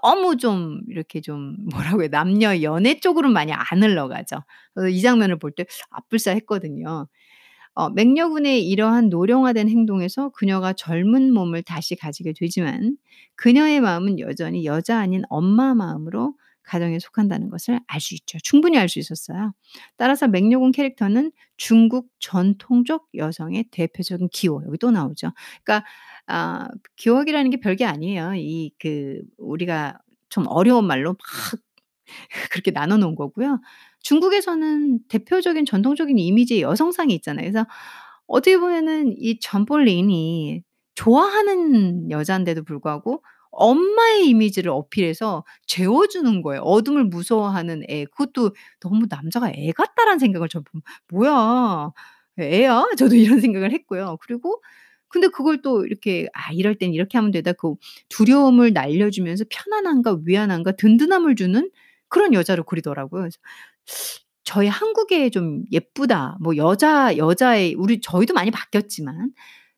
너무 좀 이렇게 좀 뭐라고 해야 남녀 연애 쪽으로는 많이 안 흘러가죠. 그래서 이 장면을 볼때 아뿔싸했거든요. 어 맥여군의 이러한 노령화된 행동에서 그녀가 젊은 몸을 다시 가지게 되지만 그녀의 마음은 여전히 여자 아닌 엄마 마음으로 가정에 속한다는 것을 알 수 있죠. 충분히 알 수 있었어요. 따라서 맥여군 캐릭터는 중국 전통적 여성의 대표적인 기호 여기 또 나오죠. 그러니까 아 기억이라는 게 별게 아니에요. 이 그 우리가 좀 어려운 말로 막 그렇게 나눠 놓은 거고요. 중국에서는 대표적인 전통적인 이미지의 여성상이 있잖아요. 그래서 어떻게 보면은 이 점볼린이 좋아하는 여잔데도 불구하고 엄마의 이미지를 어필해서 재워 주는 거예요. 어둠을 무서워하는 애. 그것도 너무 '남자가 애 같다.'라는 생각을 저 뭐야 애야?' 저도 이런 생각을 했고요. 그리고 근데 그걸 또 이렇게 '아 이럴 땐 이렇게 하면 되다.' 그 두려움을 날려주면서 편안함과 위안함과 든든함을 주는 그런 여자로 그리더라고요. 그래서 '저희 한국에 좀 예쁘다.' 뭐 여자 여자의 우리 저희도 많이 바뀌었지만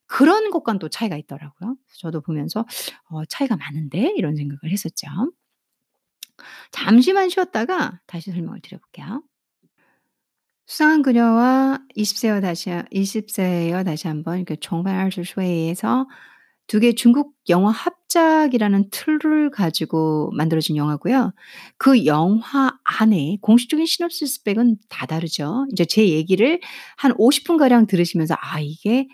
그런 것과는 또 차이가 있더라고요. 저도 보면서 '어 차이가 많은데?' 이런 생각을 했었죠. 잠시만 쉬었다가 다시 설명을 드려 볼게요. 수상한 그녀와 20 세여 다시 한20 세여 다시 한번 그 총알수수회에서 두 개의 중국 영화 합작이라는 틀을 가지고 만들어진 영화고요. 그 영화 안에 공식적인 시놉시스 스펙은 다 다르죠. 이제 제 얘기를 한 50 분 가량 들으시면서 아 이게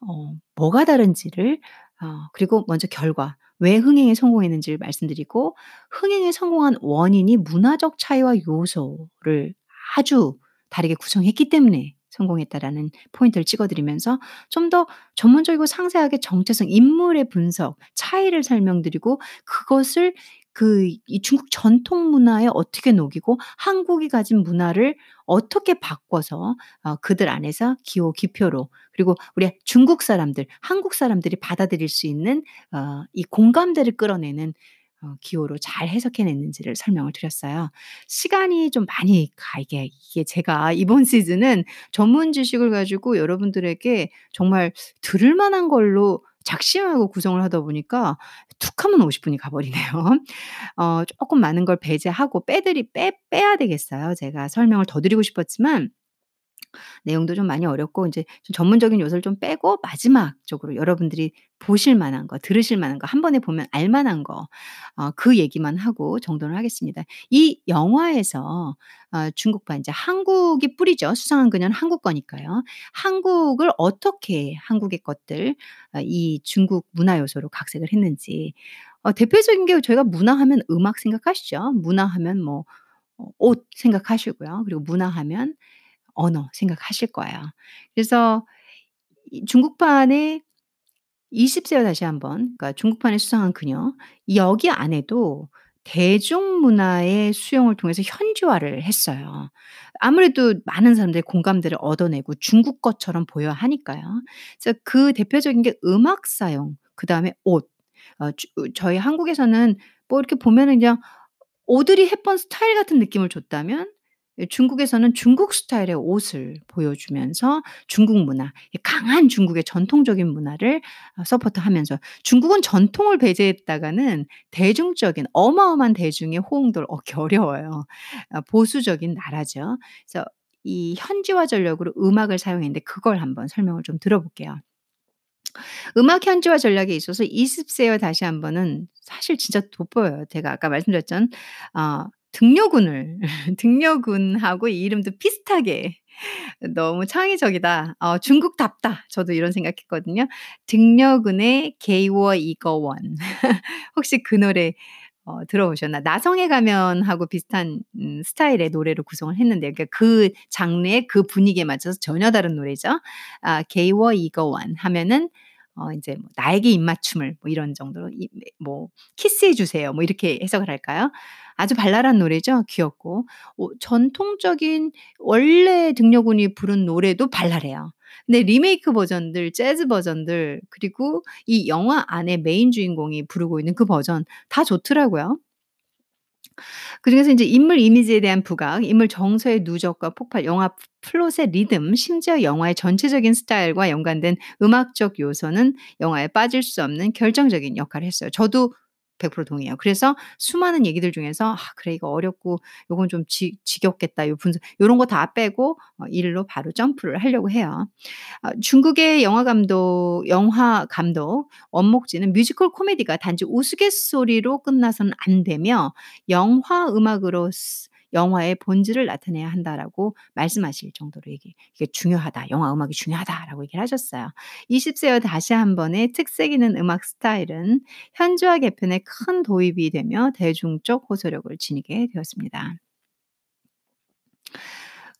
어 뭐가 다른지를 어 그리고 먼저 결과. 왜 흥행에 성공했는지를 말씀드리고 흥행에 성공한 원인이 문화적 차이와 요소를 아주 다르게 구성했기 때문에 성공했다라는 포인트를 찍어 드리면서 좀 더 전문적이고 상세하게 정체성, 인물의 분석, 차이를 설명드리고 그것을 그 이 중국 전통 문화에 어떻게 녹이고 한국이 가진 문화를 어떻게 바꿔서 어 그들 안에서 기호, 기표로 그리고 우리 중국 사람들, 한국 사람들이 받아들일 수 있는 어 이 공감대를 끌어내는 어 기호로 잘 해석해 냈는지를 설명을 드렸어요. 시간이 좀 많이 가 이게 이게 제가 이번 시즌은 전문 지식을 가지고 여러분들에게 정말 들을 만한 걸로 작심하고 구성을 하다 보니까 툭 하면 50 분이 가버리네요. 어 쪼끔 많은 걸 배제하고 빼드리 빼 빼야 되겠어요. 제가 설명을 더 드리고 싶었지만 내용도 좀 많이 어렵고 인제 좀 전문적인 요소를 좀 빼고 마지막적으로 여러분들이 보실 만한 거 들으실 만한 거한 번에 보면 알 만한 거 어 그 얘기만 하고 정돈을 하겠습니다. 이 영화에서 어 중국판 이제 한국이 뿌리죠. 수상한 그녀는 한국 거니까요. 한국을 어떻게 한국의 것들 어 이 중국 문화 요소로 각색을 했는지 어 대표적인 게 저희가 문화 하면 음악 생각하시죠. 문화 하면 뭐 어 옷 생각하시고요. 그리고 문화 하면 언어 생각하실 거예요. 그래서 이 중국판의 20 세여 다시 한번 그러니까 중국판의 수상한 그녀 여기 안에도 대중문화의 수용을 통해서 현지화를 했어요. 아무래도 많은 사람들의 공감대를 얻어내고 중국 것처럼 보여야 하니까요. 그래서 그 대표적인 게 음악 사용 그 다음에 옷. 어 주 저희 한국에서는 뭐 이렇게 보면은 그냥 오드리 헵번 스타일 같은 느낌을 줬다면 예 중국에서는 중국 스타일의 옷을 보여주면서 중국 문화 이 강한 중국의 전통적인 문화를 어 서포트하면서 중국은 전통을 배제했다가는 대중적인 어마어마한 대중의 호응도를 얻기 어려워요. 어 보수적인 나라죠. 그래서 이 현지화 전략으로 음악을 사용했는데 그걸 한번 설명을 좀 들어볼게요. 음악 현지화 전략에 있어서 20 세와 다시 한번은 사실 진짜 돋보여요. 제가 아까 말씀드렸던 어 등려군을 등려군하고 이름도 비슷하게 너무 창의적이다. 어 '중국답다.' 저도 이런 생각했거든요. 등려군의 게이워 이거원 혹시 그 노래 어 들어보셨나? 나성의 가면 하고 비슷한 음 스타일의 노래로 구성을 했는데 그러니까 그 장르의 그 분위기에 맞춰서 전혀 다른 노래죠. 아 게이워 이거원 하면은 어 인제 뭐 나에게 입맞춤을 뭐 이런 정도로 이네뭐 키스해 주세요 뭐 이렇게 해석을 할까요? 아주 발랄한 노래죠. 귀엽고. 어 전통적인 원래 등려군이 부른 노래도 발랄해요. 근데 리메이크 버전들 재즈 버전들 그리고 이 영화 안에 메인 주인공이 부르고 있는 그 버전 다 좋더라고요. 그중에서 인제 인물 이미지에 대한 부각, 인물 정서의 누적과 폭발, 영화 프 플롯의 리듬, 심지어 영화의 전체적인 스타일과 연관된 음악적 요소는 영화에 빠질 수 없는 결정적인 역할을 했어요. 저도 100% 동의해요. 그래서 수많은 얘기들 중에서 '아 그래 이거 어렵고 요건 좀 지 지겹겠다.' 요 분석 요런 거 다 빼고 어1로 바로 점프를 하려고 해요. 어 중국의 영화 감독 영화 감독 원목지는 "뮤지컬 코미디가 단지 우스갯소리로 끝나서는 안 되며 영화 음악으로 스 영화의 본질을 나타내야 한다."라고 말씀하실 정도로 얘기 "이게 중요하다. 영화 음악이 중요하다."라고 얘기를 하셨어요. 20 세와 다시 한 번의 특색 있는 음악 스타일은 현지화 개편에 큰 도입이 되며 대중적 호소력을 지니게 되었습니다.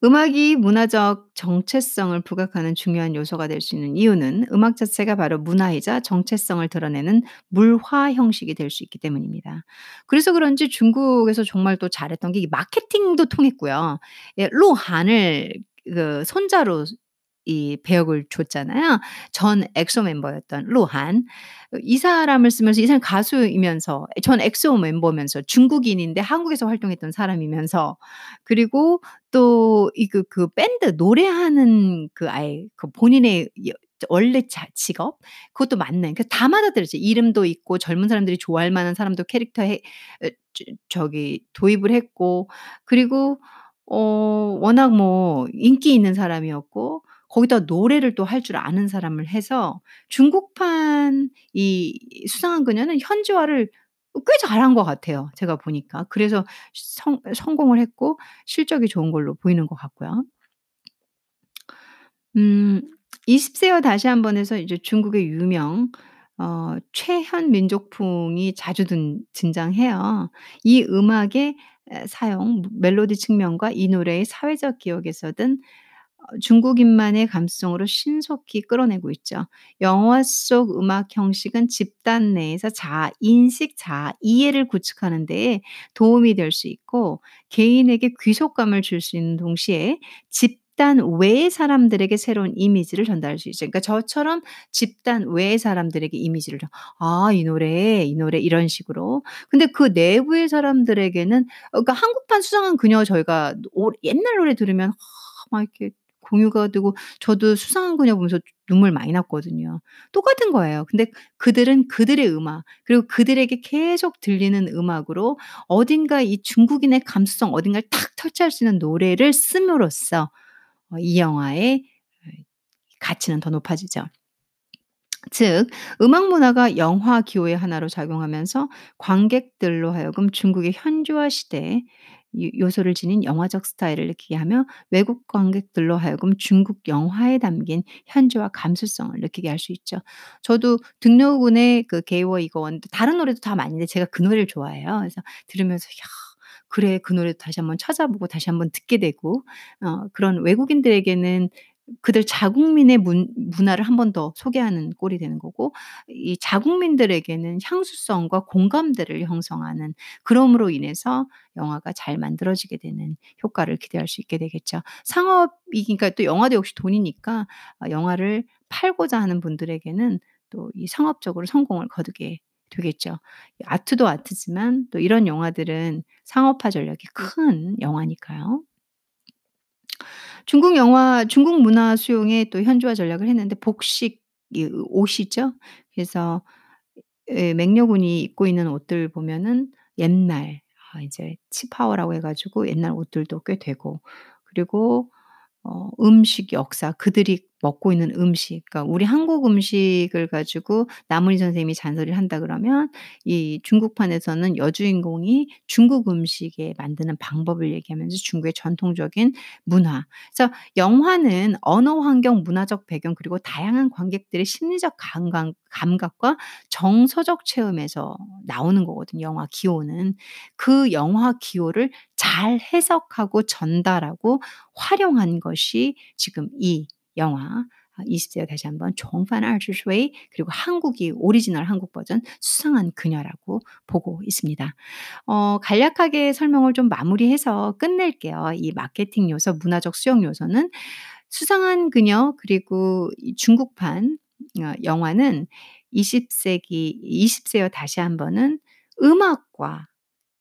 음악이 문화적 정체성을 부각하는 중요한 요소가 될 수 있는 이유는 음악 자체가 바로 문화이자 정체성을 드러내는 물화 형식이 될 수 있기 때문입니다. 그래서 그런지 중국에서 정말 또 잘했던 게이 마케팅도 통했고요. 예鹿晗을 그 손자로 이 배역을 줬잖아요. 전 엑소 멤버였던鹿晗. 어이 사람을 쓰면서 이 사람이 가수이면서 전 엑소 멤버면서 중국인인데 한국에서 활동했던 사람이면서 그리고 또 이 그 그 밴드 노래하는 그 아예 그 본인의 여 원래 자 직업 그것도 맞는 그다 맞아들였어요. 이름도 있고 젊은 사람들이 좋아할 만한 사람도 캐릭터에 어저 저기 도입을 했고 그리고 어 워낙 뭐 인기 있는 사람이었고 거기다 노래를 또 할 줄 아는 사람을 해서 중국판 이 수상한 그녀는 현지화를 어꽤 잘한 것 같아요 제가 보니까. 그래서 성 성공을 했고 실적이 좋은 걸로 보이는 것 같고요. 음 20 세와 다시 한번에서 이제 중국의 유명 어 최현 민족풍이 자주 든 등장해요. 이 음악의 에 사용 멜로디 측면과 이 노래의 사회적 기억에서든 어 중국인만의 감수성으로 신속히 끌어내고 있죠. 영화 속 음악 형식은 집단 내에서 자아 인식, 자아 이해를 구축하는 데에 도움이 될 수 있고 개인에게 귀속감을 줄 수 있는 동시에 집단 외의 사람들에게 새로운 이미지를 전달할 수 있죠. 그러니까 저처럼 집단 외의 사람들에게 이미지를 좀 '아 이 노래, 이 노래.' 이런 식으로. 근데 그 내부의 사람들에게는 어 그러니까 한국판 수상한 그녀 저희가 오 옛날 노래 들으면 막 이렇게 공유가 되고 저도 수상한 그녀 보면서 눈물 많이 났거든요. 똑같은 거예요. 근데 그들은 그들의 음악 그리고 그들에게 계속 들리는 음악으로 어딘가 이 중국인의 감수성 어딘가를 탁 터치할 수 있는 노래를 씀으로써 어이 영화의 어 가치는 더 높아지죠. 즉 음악 문화가 영화 기호의 하나로 작용하면서 관객들로 하여금 중국의 현지화 시대에 요 요소를 지닌 영화적 스타일을 느끼게 하며 외국 관객들로 하여금 중국 영화에 담긴 현지화 감수성을 느끼게 할 수 있죠. 저도 등려군의 그 게이워 이거원 다른 노래도 다 많은데 제가 그 노래를 좋아해요. 그래서 들으면서 '야 그래.' 그 노래도 다시 한번 찾아보고 다시 한번 듣게 되고 어 그런 외국인들에게는 그들 자국민의 문 문화를 한 번 더 소개하는 꼴이 되는 거고 이 자국민들에게는 향수성과 공감대를 형성하는 그럼으로 인해서 영화가 잘 만들어지게 되는 효과를 기대할 수 있게 되겠죠. 상업이 그러니까 또 영화도 역시 돈이니까 어 영화를 팔고자 하는 분들에게는 또 이 상업적으로 성공을 거두게 되겠죠. 아트도 아트지만 또 이런 영화들은 상업화 전략이 큰 영화니까요. 중국 영화 중국 문화 수용에 또 현지화 전략을 했는데 복식 이 옷이죠. 그래서 예 맥녀군이 입고 있는 옷들 보면은 옛날 아 이제 치파오라고 해 가지고 옛날 옷들도 꽤 되고 그리고 어 음식 역사 그들이 먹고 있는 음식 그러니까 우리 한국 음식을 가지고 나문희 선생님이 잔소리를 한다 그러면 이 중국판에서는 여주인공이 중국 음식에 만드는 방법을 얘기하면서 중국의 전통적인 문화 그래서 영화는 언어 환경, 문화적 배경 그리고 다양한 관객들의 심리적 감각 감각과 정서적 체험에서 나오는 거거든요 영화 기호는. 그 영화 기호를 잘 해석하고 전달하고 활용한 것이 지금 이 영화 아, 20세에 다시 한번 重返二十岁 그리고 한국이 오리지널 한국 버전 수상한 그녀라고 보고 있습니다. 어, 간략하게 설명을 좀 마무리해서 끝낼게요. 이 마케팅 요소, 문화적 수용 요소는 수상한 그녀 그리고 중국판 어, 영화는 20세기 20세여 다시 한번은 음악과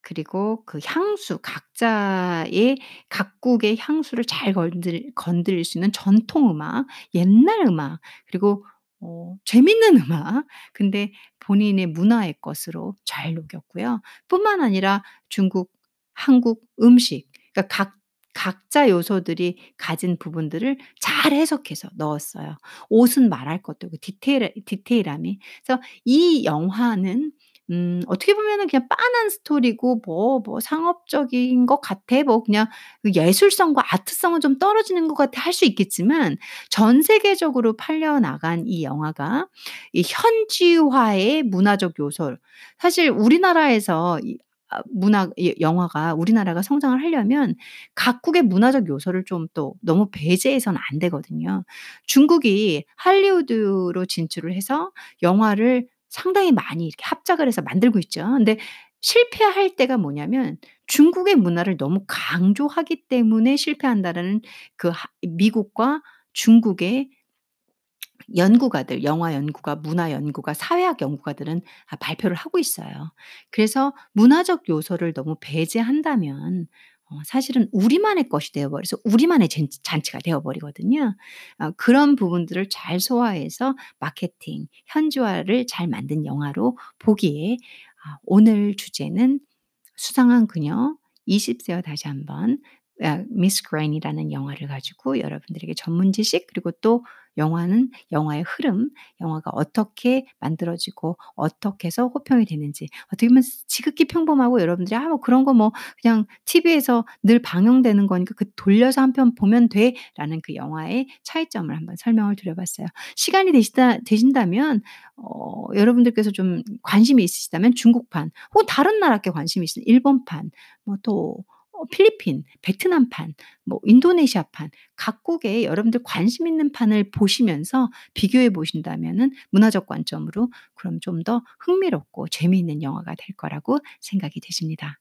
그리고 그 향수 각자의 각국의 향수를 잘 건들 건드릴 수 있는 전통 음악, 옛날 음악 그리고 어 재밌는 음악 근데 본인의 문화의 것으로 잘 녹였고요. 뿐만 아니라 중국, 한국 음식 그러니까 각 각자 요소들이 가진 부분들을 잘 해석해서 넣었어요. 옷은 말할 것도 없고 디테일 디테일함이. 그래서 이 영화는 음 어떻게 보면은 그냥 빤한 스토리고 뭐 뭐 상업적인 것 같아. 뭐 그냥 그 예술성과 아트성은 좀 떨어지는 것 같아 할 수 있겠지만 전 세계적으로 팔려 나간 이 영화가 이 현지화의 문화적 요소를 사실 우리나라에서 이아 문화 이 영화가 우리나라가 성장을 하려면 각국의 문화적 요소를 좀 또 너무 배제해서는 안 되거든요. 중국이 할리우드로 진출을 해서 영화를 상당히 많이 이렇게 합작을 해서 만들고 있죠. 근데 실패할 때가 뭐냐면 중국의 문화를 너무 강조하기 때문에 실패한다라는 그하 미국과 중국의 연구가들, 영화 연구가, 문화 연구가, 사회학 연구가들은 아 발표를 하고 있어요. 그래서 문화적 요소를 너무 배제한다면 어 사실은 우리만의 것이 되어 버려서 우리만의 잔치가 되어 버리거든요. 어 그런 부분들을 잘 소화해서 마케팅, 현지화를 잘 만든 영화로 보기에 아 오늘 주제는 수상한 그녀, 20 세요 다시 한번 아 미스 그레인이라는 영화를 가지고 여러분들에게 전문 지식 그리고 또 영화는 영화의 흐름, 영화가 어떻게 만들어지고 어떻게 해서 호평이 되는지 어떻게 보면 지극히 평범하고 여러분들이 '아 뭐 그런 거 뭐 그냥 TV에서 늘 방영되는 거니까 그 돌려서 한 편 보면 돼.'라는 그 영화의 차이점을 한번 설명을 드려 봤어요. 시간이 되시다 되신다면 어 여러분들께서 좀 관심이 있으시다면 중국판 혹은 다른 나라 께 관심이 있으면 일본판 뭐또어 필리핀, 베트남판, 뭐 인도네시아판 각국의 여러분들 관심 있는 판을 보시면서 비교해 보신다면은 문화적 관점으로 그럼 좀 더 흥미롭고 재미있는 영화가 될 거라고 생각이 되십니다.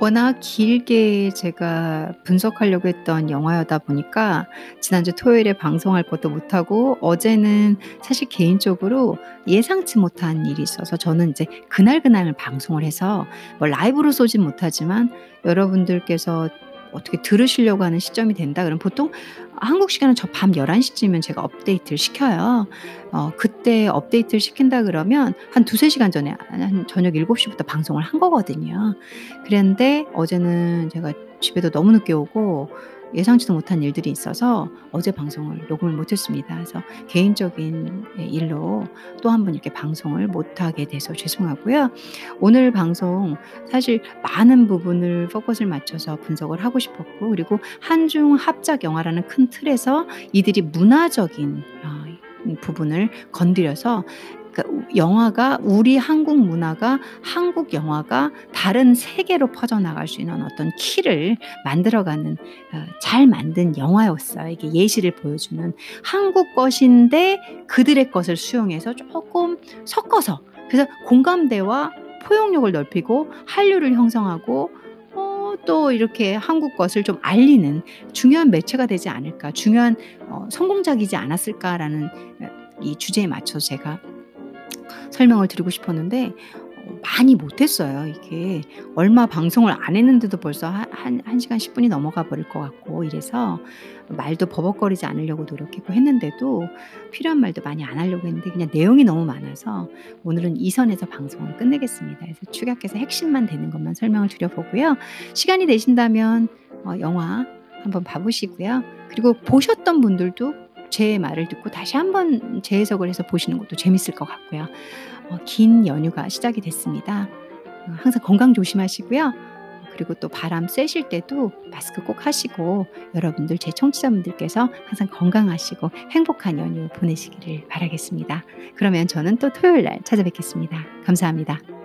워낙 길게 제가 분석하려고 했던 영화여다 보니까 지난주 토요일에 방송할 것도 못하고 어제는 사실 개인적으로 예상치 못한 일이 있어서 저는 인제 그날그날 방송을 해서 뭐 라이브로 쏘진 못하지만 여러분들께서 어떻게 들으시려고 하는 시점이 된다 그러면 보통 한국 시간은 저 밤 11 시쯤이면 제가 업데이트를 시켜요. 어 그때 업데이트를 시킨다 그러면 한2-3 시간 전에 한 저녁 7 시부터 방송을 한 거거든요. 그랬는데 어제는 제가 집에도 너무 늦게 오고 예상치도 못한 일들이 있어서 어제 방송을 녹음을 못 했습니다. 그래서 개인적인 예 일로 또1번 이렇게 방송을 못하게 돼서 죄송하고요. 오늘 방송 사실 많은 부분을 포커스를 맞춰서 분석을 하고 싶었고 그리고 한중 합작 영화라는 큰 틀에서 이들이 문화적인 어이 부분을 건드려서 그러니까 영화가 우리 한국 문화가 한국 영화가 다른 세계로 퍼져나갈 수 있는 어떤 키를 만들어가는 어, 잘 만든 영화였어요. 이게 예시를 보여주는 한국 것인데 그들의 것을 수용해서 조금 섞어서 그래서 공감대와 포용력을 넓히고 한류를 형성하고 어, 또 이렇게 한국 것을 좀 알리는 중요한 매체가 되지 않을까, 중요한 어, 성공작이지 않았을까라는 어, 이 주제에 맞춰서 제가 설명을 드리고 싶었는데 어, 많이 못했어요. 이게 얼마 방송을 안 했는데도 벌써 한, 한, 1시간 10분이 넘어가 버릴 것 같고 이래서 말도 버벅거리지 않으려고 노력했고 했는데도 필요한 말도 많이 안 하려고 했는데 그냥 내용이 너무 많아서 오늘은 이 선에서 방송을 끝내겠습니다. 그래서 축약해서 핵심만 되는 것만 설명을 드려보고요. 시간이 되신다면 어, 영화 한번 봐보시고요. 그리고 보셨던 분들도 제 말을 듣고 다시 한번 재해석을 해서 보시는 것도 재밌을 것 같고요. 어, 긴 연휴가 시작이 됐습니다. 어, 항상 건강 조심하시고요. 그리고 또 바람 쐬실 때도 마스크 꼭 하시고 여러분들 제 청취자분들께서 항상 건강하시고 행복한 연휴 보내시기를 바라겠습니다. 그러면 저는 또 토요일 날 찾아뵙겠습니다. 감사합니다.